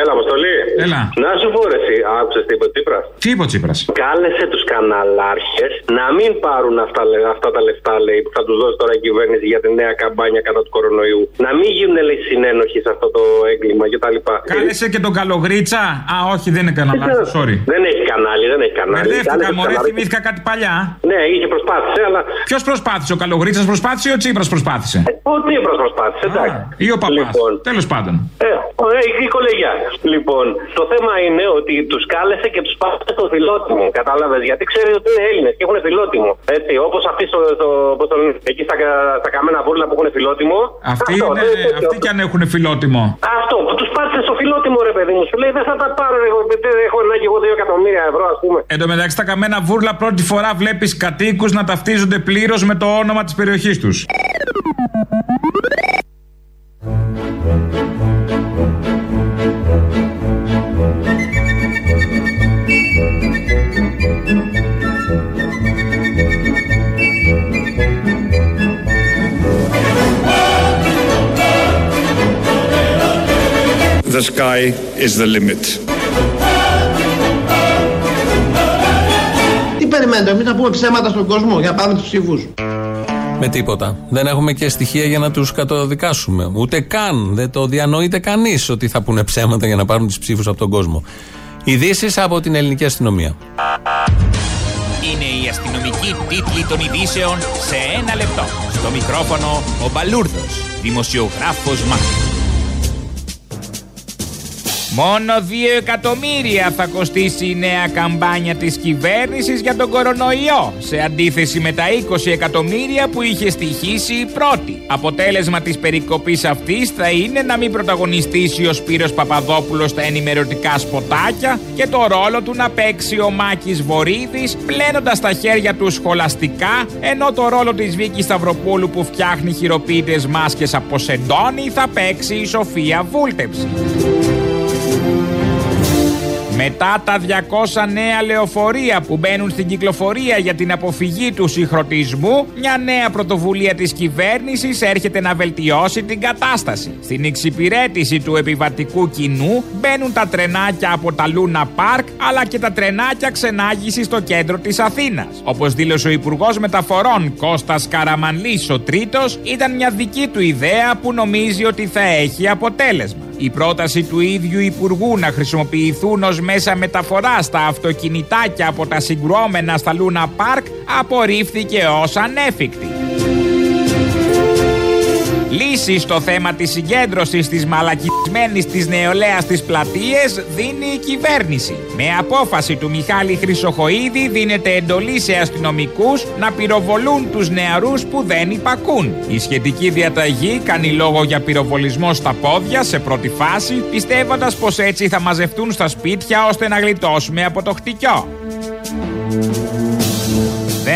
Έλα, Αποστολή. Έλα. Να σου πω, ρε, εσύ, άκουσες τι είπε ο Τσίπρας; Τι είπε ο Τσίπρας; Κάλεσε τους καναλάρχες να μην πάρουν αυτά, λέ- αυτά τα λεφτά, λέει, που θα τους δώσει τώρα η κυβέρνηση για τη νέα καμπάνια κατά του κορονοϊού. Να μην γίνουν, λέει, συνένοχοι σε αυτό το έγκλημα κτλ. Κάλεσε και τον καλογρίτσα. Α, όχι, δεν είναι κανένα λάθο, sorry. Δεν έχει κανάλι, δεν έχει κανάλι. Μπερδεύτηκα, Κάλεσε τους μωρέ, καναλάρχες. θυμήθηκα κάτι παλιά. Ναι, είχε προσπάθησε, αλλά. Ποιος προσπάθησε, ο καλογρίτσας προσπάθησε ή ο Τσίπρας προσπάθησε; Ο Τσίπρας προσπάθησε, εντάξει. Ή ο παπάς. Λοιπόν. Τέλος πάντων. Ε, ωραία, η κολεγιά. Λοιπόν, το θέμα είναι ότι τους κάλεσε και τους πάτησε στο φιλότιμο. Κατάλαβες; Γιατί ξέρει ότι είναι Έλληνες και έχουν φιλότιμο. Έτσι, όπως αυτοί στο, στο, πώς το λένε, εκεί στα, στα καμένα βούρλα που έχουν φιλότιμο. Αυτοί, Αυτό, είναι, δεν- αυτοί κι αν έχουν φιλότιμο. Αυτό που τους πάτησε στο φιλότιμο, ρε παιδί μου. Σου λέει δεν θα τα πάρω, εγώ δεν έχω ανάγκη εγώ 2 εκατομμύρια ευρώ, ας πούμε. Εν τω μεταξύ, τα καμένα βούρλα πρώτη φορά βλέπεις κατοίκους να ταυτίζονται πλήρως με το όνομα της περιοχής τους. The sky is the limit. Τι περιμένετε, εμείς να πούμε ψέματα στον κόσμο για να πάρουμε του ψήφου. Με τίποτα. Δεν έχουμε και στοιχεία για να τους καταδικάσουμε. Ούτε καν. Δεν το διανοείται κανείς ότι θα πούνε ψέματα για να πάρουν τις ψήφους από τον κόσμο. Ειδήσεις από την ελληνική αστυνομία. Είναι η αστυνομική τίτλη των ειδήσεων σε ένα λεπτό. Στο μικρόφωνο ο Μπαλούρδος, δημοσιογράφος Μάρκος. Μόνο 2 εκατομμύρια θα κοστίσει η νέα καμπάνια της κυβέρνησης για τον κορονοϊό, σε αντίθεση με τα 20 εκατομμύρια που είχε στοιχήσει η πρώτη. Αποτέλεσμα της περικοπής αυτής θα είναι να μην πρωταγωνιστήσει ο Σπύρος Παπαδόπουλος στα ενημερωτικά σποτάκια και το ρόλο του να παίξει ο Μάκης Βορύδης πλένοντας τα χέρια του σχολαστικά, ενώ το ρόλο της Βίκης Σταυροπούλου που φτιάχνει χειροποίητες μάσκες από σεντόνι θα παίξει η Σοφία Βούλτεψη. Μετά τα 200 νέα λεωφορεία που μπαίνουν στην κυκλοφορία για την αποφυγή του συγχρονισμού, μια νέα πρωτοβουλία της κυβέρνησης έρχεται να βελτιώσει την κατάσταση. Στην εξυπηρέτηση του επιβατικού κοινού μπαίνουν τα τρενάκια από τα Λούνα Πάρκ, αλλά και τα τρενάκια ξενάγησης στο κέντρο της Αθήνας. Όπως δήλωσε ο Υπουργός Μεταφορών Κώστας Καραμανλής ο τρίτος, ήταν μια δική του ιδέα που νομίζει ότι θα έχει αποτέλεσμα. Η πρόταση του ίδιου Υπουργού να χρησιμοποιηθούν ως μέσα μεταφοράς στα αυτοκινητάκια από τα συγκρουόμενα στα Λούνα Πάρκ απορρίφθηκε ως ανέφικτη. Λύση στο θέμα της συγκέντρωσης της μαλακισμένης της νεολαίας στις πλατείες δίνει η κυβέρνηση. Με απόφαση του Μιχάλη Χρυσοχοίδη δίνεται εντολή σε αστυνομικούς να πυροβολούν τους νεαρούς που δεν υπακούν. Η σχετική διαταγή κάνει λόγο για πυροβολισμό στα πόδια σε πρώτη φάση, πιστεύοντας πως έτσι θα μαζευτούν στα σπίτια ώστε να γλιτώσουμε από το χτυκιό.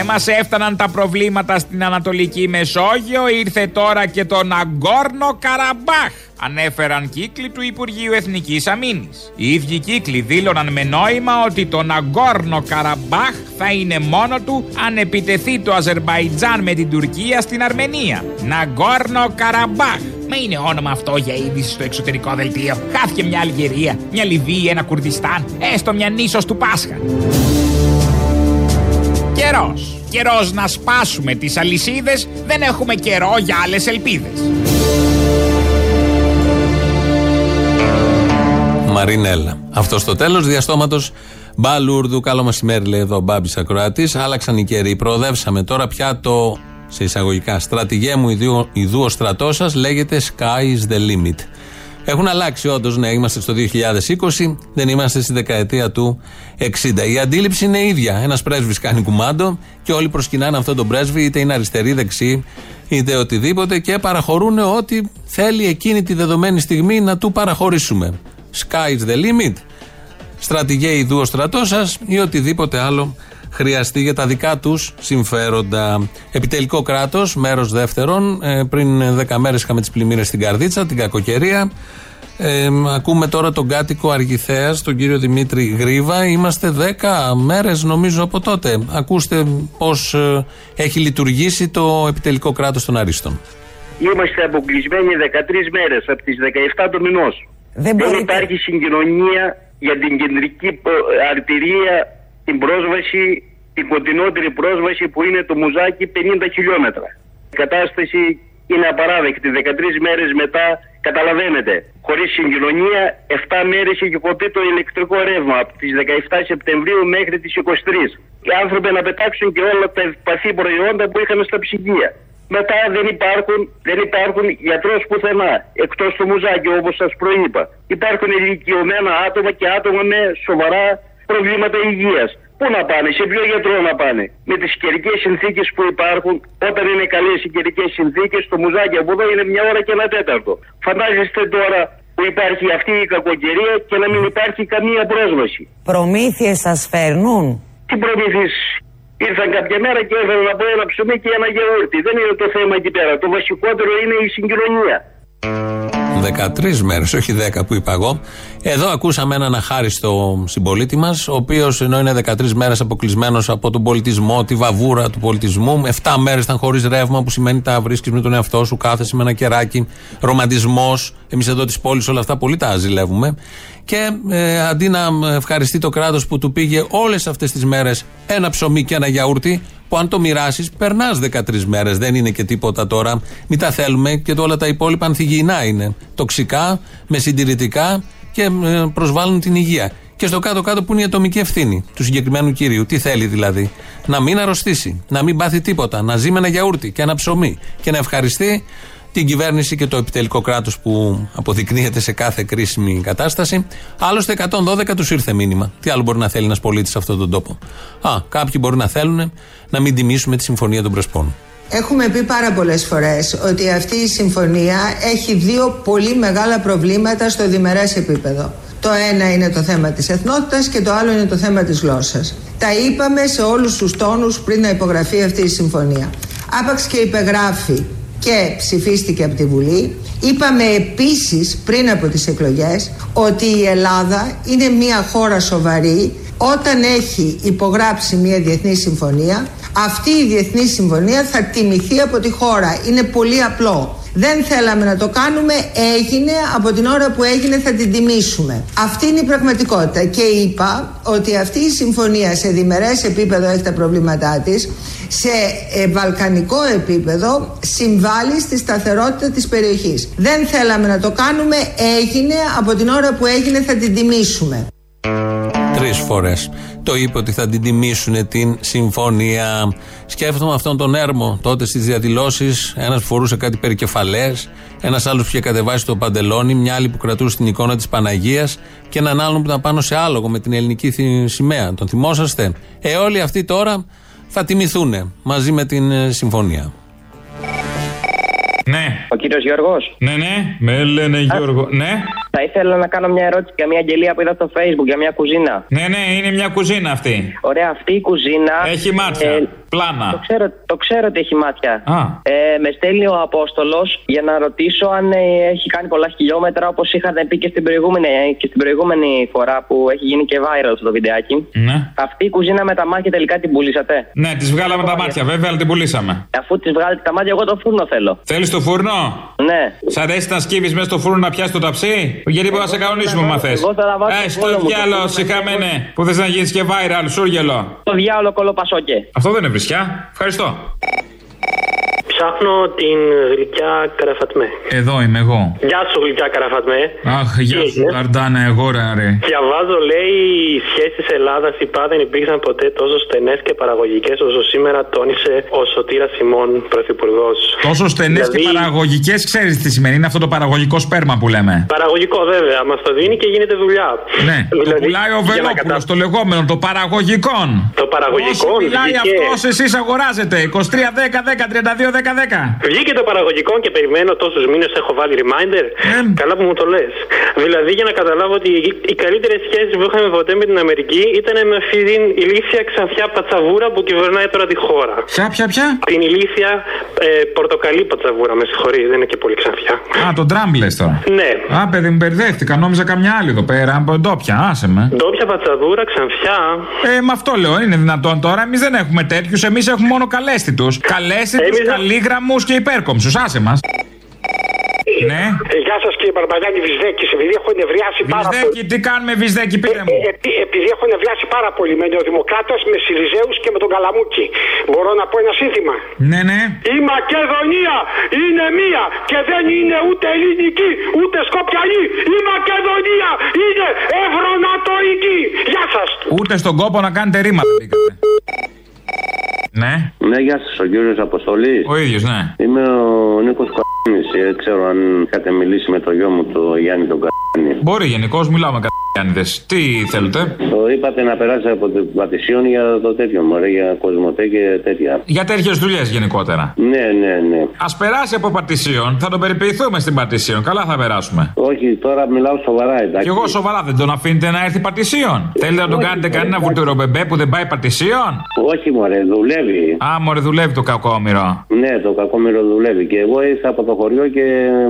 Δεν μας έφταναν τα προβλήματα στην Ανατολική Μεσόγειο, ήρθε τώρα και το Ναγκόρνο Καραμπάχ. Ανέφεραν κύκλοι του Υπουργείου Εθνικής Αμήνης. Οι ίδιοι κύκλοι δήλωναν με νόημα ότι το Ναγκόρνο Καραμπάχ θα είναι μόνο του αν επιτεθεί το Αζερμπαϊτζάν με την Τουρκία στην Αρμενία. Ναγκόρνο Καραμπάχ. Μα είναι όνομα αυτό για είδηση στο εξωτερικό δελτίο. Χάθηκε μια Αλγερία, μια Λιβύη, ένα Κουρδιστάν, έστω μια νήσος του Πάσχα. Καιρός. Καιρός να σπάσουμε τις αλυσίδες, δεν έχουμε καιρό για άλλες ελπίδες. Μαρινέλα. Αυτό στο τέλος διαστόματος Μπαλούρδου. Καλό μεσημέρι, λέει εδώ ο Μπάμπης Ακροατής. Άλλαξαν οι καιροί. Προοδεύσαμε τώρα πια το σε εισαγωγικά. Στρατηγέ μου ιδού, ιδού ο στρατό σας λέγεται Sky is the limit. Έχουν αλλάξει όντως, ναι, είμαστε στο 2020, δεν είμαστε στη δεκαετία του 60. Η αντίληψη είναι ίδια. Ένας πρέσβης κάνει κουμάντο και όλοι προσκυνάνε αυτόν τον πρέσβη, είτε είναι αριστερή, δεξί, είτε οτιδήποτε και παραχωρούν ό,τι θέλει εκείνη τη δεδομένη στιγμή να του παραχωρήσουμε. Sky is the limit. Στρατηγέ ιδού ο στρατός σας ή οτιδήποτε άλλο χρειαστεί για τα δικά τους συμφέροντα. Επιτελικό κράτος, μέρος δεύτερον. Ε, πριν 10 μέρες είχαμε τις πλημμύρες στην Καρδίτσα, την κακοκαιρία. Ε, ακούμε τώρα τον κάτοικο Αργυθέας, τον κύριο Δημήτρη Γρήβα. Είμαστε 10 μέρες νομίζω από τότε. Ακούστε πώς έχει λειτουργήσει το επιτελικό κράτος των Αρίστων. Είμαστε αποκλεισμένοι 13 μέρες από τις 17 του μηνός. Δεν, Δεν υπάρχει συγκοινωνία για την κεντρική ε, αρτηρία, την πρόσβαση, την κοντινότερη πρόσβαση που είναι το Μουζάκι 50 χιλιόμετρα. Η κατάσταση είναι απαράδεκτη. 13 μέρες μετά, καταλαβαίνετε, χωρίς συγκοινωνία, 7 μέρες έχει κοπεί το ηλεκτρικό ρεύμα από τις 17 Σεπτεμβρίου μέχρι τις 23. Οι άνθρωποι να πετάξουν και όλα τα ευπαθή προϊόντα που είχαν στα ψυγεία. Μετά δεν υπάρχουν, δεν υπάρχουν γιατρός πουθενά, εκτός του Μουζάκη όπως σας προείπα. Υπάρχουν ηλικιωμένα άτομα και άτομα με σοβαρά προβλήματα υγείας. Πού να πάνε, σε ποιο γιατρό να πάνε. Με τις καιρικές συνθήκες που υπάρχουν, όταν είναι καλές οι καιρικές συνθήκες, το Μουζάκη από εδώ είναι μια ώρα και ένα τέταρτο. Φαντάζεστε τώρα που υπάρχει αυτή η κακοκαιρία και να μην υπάρχει καμία πρόσβαση. Προμήθειες σας φέρνουν; Τι προμήθειες; Ήρθαν κάποια μέρα και έφεραν από ένα ψωμί και ένα γεούρτι. Δεν είναι το θέμα εκεί πέρα. Το βασικότερο είναι η συγκοινωνία. 13 μέρες, όχι 10 που είπα εγώ. Εδώ ακούσαμε έναν αχάριστο συμπολίτη μας, ο οποίος ενώ είναι 13 μέρες αποκλεισμένος από τον πολιτισμό, τη βαβούρα του πολιτισμού, 7 μέρες ήταν χωρίς ρεύμα, που σημαίνει τα βρίσκεις με τον εαυτό σου, κάθεσαι με ένα κεράκι, ρομαντισμός. Εμείς εδώ της πόλης όλα αυτά πολύ τα ζηλεύουμε. Και ε, αντί να ευχαριστεί το κράτος που του πήγε όλες αυτές τις μέρες ένα ψωμί και ένα γιαούρτι, που αν το μοιράσεις, περνάς 13 μέρες. Δεν είναι και τίποτα τώρα. Μην τα θέλουμε και όλα τα υπόλοιπα ανθυγιεινά είναι. Τοξικά, με συντηρητικά και ε, προσβάλλουν την υγεία. Και στο κάτω-κάτω που είναι η ατομική ευθύνη του συγκεκριμένου κυρίου. Τι θέλει δηλαδή; Να μην αρρωστήσει, να μην πάθει τίποτα, να ζει με ένα γιαούρτι και ένα ψωμί και να ευχαριστεί την κυβέρνηση και το επιτελικό κράτος που αποδεικνύεται σε κάθε κρίσιμη κατάσταση. Άλλωστε, 112 τους ήρθε μήνυμα. Τι άλλο μπορεί να θέλει ένας πολίτης σε αυτόν τον τόπο; Α, κάποιοι μπορεί να θέλουν να μην τιμήσουμε τη Συμφωνία των Πρεσπών. Έχουμε πει πάρα πολλές φορές ότι αυτή η συμφωνία έχει δύο πολύ μεγάλα προβλήματα στο διμερές επίπεδο. Το ένα είναι το θέμα της εθνότητας και το άλλο είναι το θέμα της γλώσσας. Τα είπαμε σε όλους τους τόνους πριν να υπογραφεί αυτή η συμφωνία. Άπαξ και υπεγράφει και ψηφίστηκε από τη Βουλή. Είπαμε επίσης πριν από τις εκλογές ότι η Ελλάδα είναι μια χώρα σοβαρή όταν έχει υπογράψει μια διεθνή συμφωνία αυτή η διεθνή συμφωνία θα τιμηθεί από τη χώρα. Είναι πολύ απλό. Δεν θέλαμε να το κάνουμε, έγινε, από την ώρα που έγινε θα την τιμήσουμε. Αυτή είναι η πραγματικότητα και είπα ότι αυτή η συμφωνία σε διμερές επίπεδο έχει τα προβλήματά της, σε ε, βαλκανικό επίπεδο συμβάλλει στη σταθερότητα της περιοχής. Δεν θέλαμε να το κάνουμε, έγινε, από την ώρα που έγινε θα την τιμήσουμε. Τρεις φορές. Το είπε ότι θα την τιμήσουν την συμφωνία. Σκέφτομαι αυτόν τον έρμο τότε στις διαδηλώσεις. Ένας που φορούσε κάτι περικεφαλέ, ένας άλλος που είχε κατεβάσει το παντελόνι, μια άλλη που κρατούσε την εικόνα της Παναγίας και έναν άλλον που ήταν πάνω σε άλογο με την ελληνική σημαία. Τον θυμόσαστε; Ε, όλοι αυτοί τώρα θα τιμηθούν μαζί με την ε, συμφωνία. Ναι. Ο κύριος Γιώργος. Ναι, ναι, με λένε Γιώργο. Ναι. Θα ήθελα να κάνω μια ερώτηση για μια αγγελία που είδα στο Facebook για μια κουζίνα. Ναι, ναι, είναι μια κουζίνα αυτή. Ωραία, αυτή η κουζίνα. Έχει μάτια. Ε, Πλάνα. Το ξέρω, το ξέρω ότι έχει μάτια. Α. Ε, με στέλνει ο Απόστολος για να ρωτήσω αν ε, έχει κάνει πολλά χιλιόμετρα όπως είχατε πει και στην, προηγούμενη, ε, και στην προηγούμενη φορά που έχει γίνει και viral στο βιντεάκι. Ναι. Αυτή η κουζίνα με τα μάτια τελικά την πουλήσατε; Ναι, τη βγάλαμε τα μάτια, βέβαια, αλλά την πουλήσαμε. Αφού τη βγάλετε τα μάτια, εγώ το φούρνο θέλω. Θέλεις το φούρνο; Ναι. Σ' αρέσει να σκύβεις μέσα στο φούρνο να πιάσεις το ταψί; Γιατί μπορεί να σε κανονίσουμε, μα θες; Ε, στο διάλογο, συχαμένε, που θες να γίνεις και viral, σούργελο. Το διάλογο κολοπασόκε. Αυτό δεν είναι βρισιά. Ευχαριστώ. Ψάχνω την γλυκιά καραφατμέ. Εδώ είμαι εγώ. Γεια σου, γλυκιά καραφατμέ. Αχ, γεια σου, Καρντάνα, εγώ ρε. Διαβάζω, λέει, οι σχέσεις Ελλάδας ΙΠΑ δεν υπήρξαν ποτέ τόσο στενές και παραγωγικές όσο σήμερα τόνισε ο Σωτήρας Σιμών, πρωθυπουργός. Τόσο στενές Δηλαδή- και παραγωγικές, ξέρεις τι σημαίνει. Είναι αυτό το παραγωγικό σπέρμα που λέμε. Παραγωγικό, βέβαια. Μας το δίνει και γίνεται δουλειά. Ναι, το πουλάει ο για να Βελόπουλος, το λεγόμενο, το παραγωγικών. Το παραγωγικό, Όσο μιλάει βγήκε. αυτός, εσείς αγοράζετε. 23, 10, 10, 32, 10, 10. Βγήκε το παραγωγικό και περιμένω τόσους μήνες. Έχω βάλει reminder. Καλά που μου το λες. Δηλαδή για να καταλάβω ότι οι καλύτερες σχέσεις που είχαμε ποτέ με την Αμερική ήταν με αυτή την ηλίθια ξανθιά πατσαβούρα που κυβερνάει τώρα τη χώρα. Ποια, ποια, ποια; Την ηλίθια ε, πορτοκαλί πατσαβούρα, με συγχωρεί, δεν είναι και πολύ ξανθιά. Α, τον Τραμπ λες τώρα. Ναι. Α, παιδί μου, μπερδεύτηκα. Νόμιζα καμιά άλλη εδώ πέρα. από Ντόπια, άσε με. Ντόπια πατσαβούρα, ξανθιά. Ε, με αυτό λέω, είναι δυνατόν τώρα. Εμείς δεν έχουμε τέτοιους. Εμείς έχουμε μόνο καλέστητου. Καλέστητου, καλήγραμμου και υπέρκομψους. Άσε μας. Ναι. Ε, γεια σας κύριε Μπαρμπαγιάννη Βυσδέκης. Επειδή έχω νευριάσει πάρα πολύ. Βυσδέκη, τι κάνουμε, Βυσδέκη, πείτε μου; Ε, επει- επειδή έχω νευριάσει πάρα πολύ με νεοδημοκράτες, με Σιριζέους και με τον Καλαμούκη. Μπορώ να πω ένα σύνθημα; Ναι, ναι. Η Μακεδονία είναι μία και δεν είναι ούτε ελληνική ούτε σκοπιανή. Η Μακεδονία είναι ευρωνατοϊκή. Γεια σας. Ούτε στον κόπο να κάνετε ρήμα δεν μπήκατε. Ναι. Ναι, γεια σας, ο κύριος Αποστολής. Ο ίδιος, ναι. Είμαι ο Νίκος Καπάνη. Δεν ξέρω αν είχατε μιλήσει με το γιο μου, το Γιάννη τον Καπάνη. Μπορεί γενικώς, μιλάμε κατ***άνιδε. Τι θέλετε; Το είπατε να περάσει από την Πατησίων για το τέτοιο μωρέ, για κοσμοτέ και τέτοια. Για τέτοιες δουλειές γενικότερα. Ναι, ναι, ναι. Α περάσει από Πατησίων, θα τον περιποιηθούμε στην Πατησίων. Καλά θα περάσουμε. Όχι, τώρα μιλάω σοβαρά, εντάξει. Κι εγώ σοβαρά δεν τον αφήνετε να έρθει Πατησίων. Θέλετε να τον κάνετε κανένα βουλτουρομπεμπέ που δεν πάει Πατησίων; Όχι, μωρέ, δουλεύει. Α, μωρέ, δουλεύει το κακόμοιρο. Ναι, το κακόμοιρο δουλεύει. Και εγώ ήρθα από το χωριό και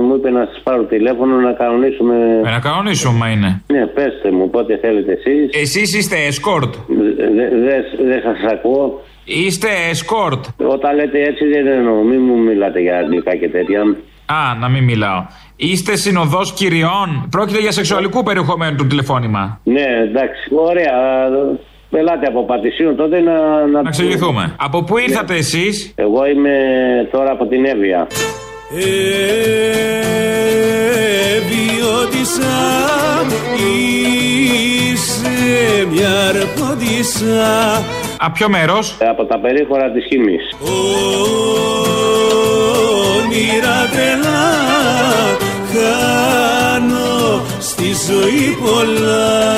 μου είπε να σας πάρω τηλέφωνο να κανονίσουμε. Ε, να κανονίσουμε, μα είναι. Ναι, πέστε μου, πότε θέλετε εσείς. Εσείς είστε escort. Δεν σας ακούω. Είστε escort. Όταν λέτε έτσι δεν εννοώ, μην μου μιλάτε για αγγλικά και τέτοια. Α, να μην μιλάω. Είστε συνοδός κυριών. Πρόκειται για σεξουαλικού περιεχομένου του τηλεφώνημα. Ναι, εντάξει, ωραία. Ελάτε από Πατησίων τότε να... Να, να εξηγηθούμε. Από πού ήρθατε εσείς; Εγώ είμαι τώρα από την Εύβοια. Εβιώτησα Είσαι μια αρποντήσα Α, ποιο μέρος; Από τα περίχωρα της Χήμης. Όνειρα τρελά Χάνω στη ζωή πολλά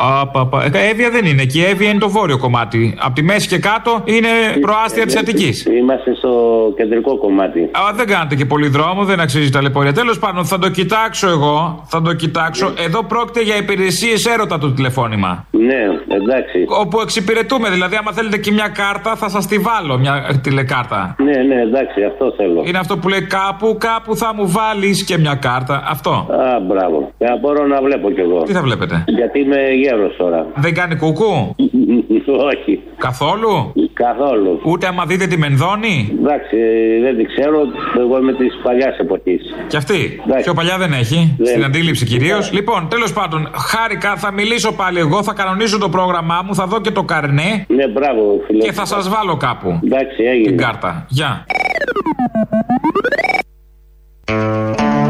Απαπα. Εύβοια δεν είναι εκεί. Εύβοια είναι το βόρειο κομμάτι. Από τη μέση και κάτω είναι προάστια τη Αττική. Είμαστε στο κεντρικό κομμάτι. Α, δεν κάνετε και πολύ δρόμο, δεν αξίζει τα λεπορία. Τέλος πάντων, θα το κοιτάξω εγώ. Θα το κοιτάξω. Εδώ πρόκειται για υπηρεσίες έρωτα το τηλεφώνημα. Ναι, εντάξει. Όπου εξυπηρετούμε. Δηλαδή, άμα θέλετε και μια κάρτα, θα σας τη βάλω μια τηλεκάρτα. Ναι, ναι, εντάξει, αυτό θέλω. Είναι αυτό που λέει κάπου, κάπου θα μου βάλεις και μια κάρτα. Αυτό. Α, μπράβο. Για μπορώ να βλέπω κι εγώ. Τι θα βλέπετε; Γιατί είμαι γέρος τώρα. Δεν κάνει κουκού; Όχι. Καθόλου; Καθόλου. Ούτε άμα δείτε τη Μενδώνη; Εντάξει, δεν την ξέρω. Εγώ είμαι της παλιάς εποχής. Και αυτή; Εντάξει. Πιο παλιά δεν έχει. Δεν. Στην αντίληψη κυρίως. Λοιπόν, τέλος πάντων, χάρηκα, θα μιλήσω πάλι εγώ, θα κανονίσω το πρόγραμμά μου, θα δω και το καρνέ. Ναι, μπράβο, φίλε. Και θα σας βάλω κάπου. Εντάξει, έγινε. Την κάρτα. Γεια.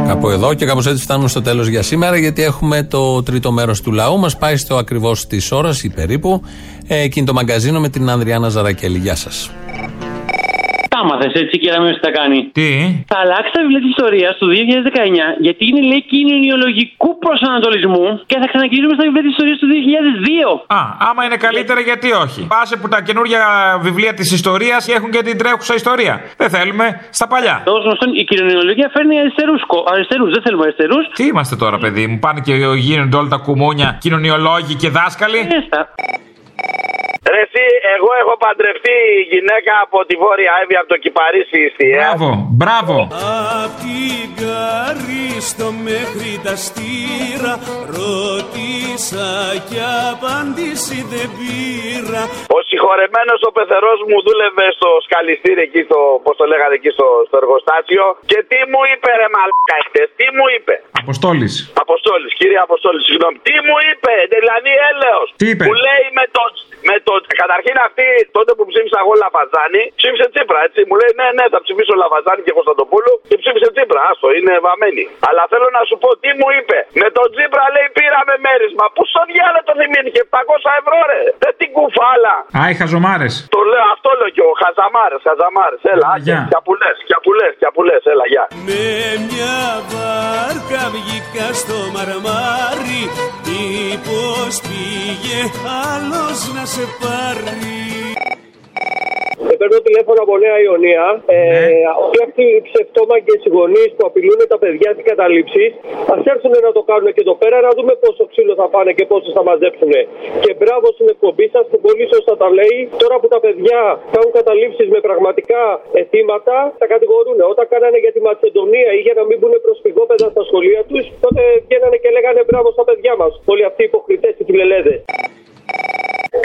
Από εδώ και κάπως έτσι φτάνουμε στο τέλος για σήμερα, γιατί έχουμε το τρίτο μέρος του λαού. Μας πάει στο ακριβώς της ώρας ή περίπου. Ε, εκείνη το μαγκαζίνο με την Ανδριάνα Ζαρακέλη. Γεια σας. Τα μάθε έτσι και να μην τι τα κάνει. Τι; Θα αλλάξει τα βιβλία της ιστορίας του 2019 γιατί είναι λέει κοινωνιολογικού προσανατολισμού και θα ξαναγυρίσουμε στα βιβλία της ιστορίας του 2002. Α, άμα είναι καλύτερα, γιατί όχι; Πάσε που τα καινούργια βιβλία της ιστορίας έχουν και την τρέχουσα ιστορία. Δεν θέλουμε στα παλιά. Όσο γνωστόν, η κοινωνιολογία φέρνει αριστερούς. Αριστερούς. Δεν θέλουμε αριστερούς. Τι είμαστε τώρα, παιδί μου; Πάνε και γίνονται όλα τα κουμούνια κοινωνιολόγοι και δάσκαλοι; Ρε εσύ, εγώ έχω παντρευτεί γυναίκα από τη Βόρεια Εύη, από το Κυπαρίσι στη Μπράβο, μπράβο. Απ' την Καρίστο μέχρι τα στήρα Ρώτησα και απάντηση δεν πήρα Ο συγχωρεμένος ο πεθερός μου δούλευε στο σκαλιστήρι εκεί, στο, πώς το λέγανε εκεί στο, στο εργοστάσιο. Και τι μου είπε, ρε μαλάκα, χτες, τι μου είπε; Αποστόλης. Αποστόλης, κύριε Αποστόλη, συγγνώμη. Τι μου είπε, δηλαδή έλεος. Τι είπε; Που λέει με το, με το. Καταρχήν αυτή τότε που ψήφισα εγώ Λαβαζάνη, ψήφισε Τσίπρα, έτσι. Μου λέει ναι, ναι, θα ψηφίσω Λαβαζάνη και Κωνσταντοπούλου και ψήφισε Τσίπρα. Άστο, είναι βαμμένη. Αλλά θέλω να σου πω τι μου είπε. Με τον Τσίπρα λέει πήραμε μέρισμα. Πού στο διάλογο το θυμήθηκε, 700 ευρώ ρε. Δεν την κουφάλα. Α, οι χαζομάρες. Το λέω, αυτό λέω και εγώ. Χαζαμάρες, χαζαμάρες. Έλα, γεια. και απουλέ, και απουλέ, και απουλέ. Έλα, γεια. Με μια βάρκα βγήκα στο μαρμάρι Μήπως πήγε άλλος να σε πάρει Ε, παίρνω τηλέφωνο από Νέα Ιωνία. Ε, Όλοι αυτοί οι ψευτόμαγκε γονείς που απειλούν τα παιδιά τη καταλήψη, ας έρθουν να το κάνουν και εδώ πέρα να δούμε πόσο ξύλο θα πάνε και πόσο θα μαζέψουν. Και μπράβο στην εκπομπή σας που πολύ σωστά τα λέει. Τώρα που τα παιδιά κάνουν καταλήψεις με πραγματικά αιτήματα, τα κατηγορούν. Όταν κάνανε για τη Μακεδονία ή για να μην μπουν προσφυγόπεδα στα σχολεία τους, τότε βγαίνανε και λέγανε μπράβο στα παιδιά μας. Όλοι αυτοί οι υποκριτές και φιλελέδε.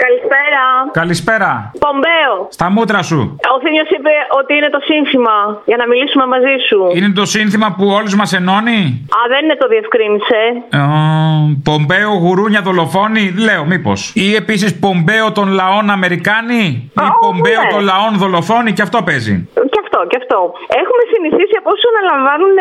Καλησπέρα. Καλησπέρα. Πομπέο. Στα μούτρα σου. Ο Θήμιος είπε ότι είναι το σύνθημα για να μιλήσουμε μαζί σου. Είναι το σύνθημα που όλους μας ενώνει; Α, δεν είναι το διευκρίνησε. Ε, Πομπέο γουρούνια δολοφόνη, λέω μήπως. Ή επίσης Πομπέο των λαών Αμερικάνοι. Ή Πομπέο ναι. των λαών δολοφόνη, και αυτό παίζει. Και αυτό, και αυτό. Έχουμε συνηθίσει από όσου αναλαμβάνουν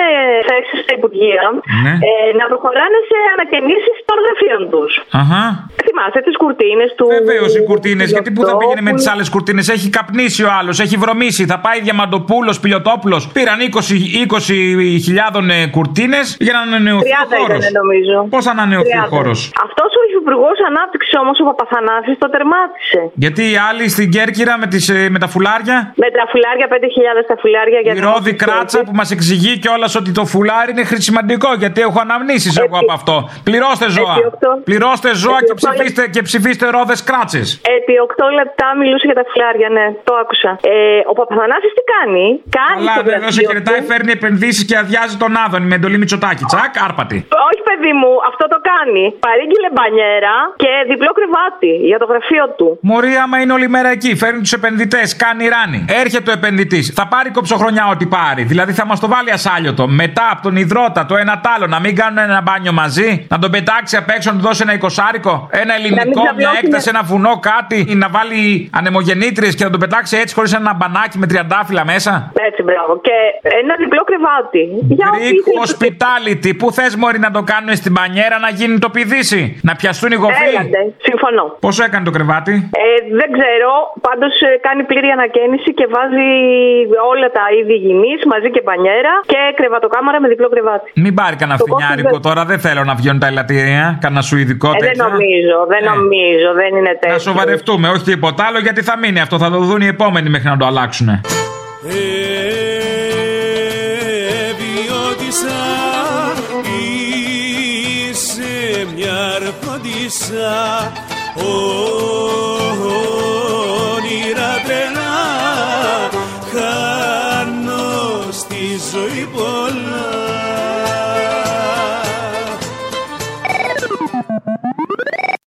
θέσεις στα Υπουργεία Ναι. ε, να προχωράνε σε ανακαινήσεις των γραφείων τους. Αχα. Θυμάστε τις κουρτίνες του. Βεβαίως οι κουρτίνες, γιατί πού θα πήγαινε με τις άλλες κουρτίνες. Έχει καπνίσει ο άλλος, έχει βρωμίσει. Θα πάει διαμαντοπούλος, πιλωτόπουλο. Πήραν 20 20.000 κουρτίνες για να ανανεωθεί ο 30 χώρος. ήταν νομίζω. Πώς θα ανανεωθεί ο 30. χώρος; Αυτός ο Υφυπουργός Ανάπτυξης όμως, ο Παπαθανάσης, το τερμάτισε. Γιατί οι άλλοι στην Κέρκυρα με, τις, ε, με τα φουλάρια; Με τα φουλάρια, 5.000 τα φουλάρια για Η Ρόδη Κράτσα που μας εξηγεί κιόλας ότι το φουλάρι είναι χρησιμαντικό γιατί έχω αναμνήσεις εγώ από αυτό. Πληρώστε ζώα. Πληρώστε ζώα και ψηφίστε, και ψηφίστε ρόδες κράτσες. Επί 8 λεπτά μιλούσε για τα φουλάρια, ναι, το άκουσα. Ε, ο Παπαθανάσης τι κάνει, κάνει. Καλά, στο βέβαια σε γραφείο χαιρετάει, του- φέρνει επενδύσεις και αδειάζει τον Άδωνη με εντολή Μητσοτάκη. Τσακ, άρπατη. Όχι, παιδί μου, αυτό το κάνει. Παρήγγειλε μπανιέρα και διπλό κρεβάτι για το γραφείο του. Μωρή, άμα είναι όλη μέρα εκεί, φέρνει τους επενδυτές, κάνει ράνι. Έρχεται ο επενδυτής, θα πάρει κοψοχρονιά ό,τι πάρει. Δηλαδή θα μας το βάλει ασάλιωτο. Μετά από τον υδρότα, το ένα τ' άλλο, να μην κάνουν ένα μπάνιο μαζί, να τον πετάξει απ' έξω, να του δώσει ένα εικοσάρικο, ένα ελληνικό, μια ξαπλώσουνε. έκταση, ένα βουνό, κάτι, ή να βάλει ανεμογεννήτριες και να τον πετάξει έτσι χωρίς ένα μπανάκι με τριαντάφυλλα μέσα. Έτσι, μπράβο. Και ένα διπλό κρεβάτι. Για ό,τι Greek ήθελες. hospitality. Πού θες, Μωρή, να το κάνουν στην πανιέρα να γίνει το πηδήσι. Να πιαστούν οι γοφοί; Έλατε, συμφωνώ. Πόσο έκανε το κρεβάτι; Ε, δεν ξέρω, πάντως κάνει πλήρη ανακαίνιση και βάζει όλα τα είδη υγιεινή μαζί και μπανιέρα και κρεβατοκάμαρα με διπλό κρεβάτι. Μην πάρει κανένα Το φθινιάρικο κόστος τώρα, δεν θέλω να βγαίνουν τα ελαττήρια. Κανένα σουηδικό Ε, δεν τέτοιο. νομίζω, δεν νομίζω, δεν είναι τέτοιο. Να σοβαρευτούμε, όχι τίποτα άλλο, γιατί θα μείνει αυτό. Θα το δουν οι επόμενοι μέχρι να το αλλάξουν. Εβιώτησα Είσαι μια αρχοντισσα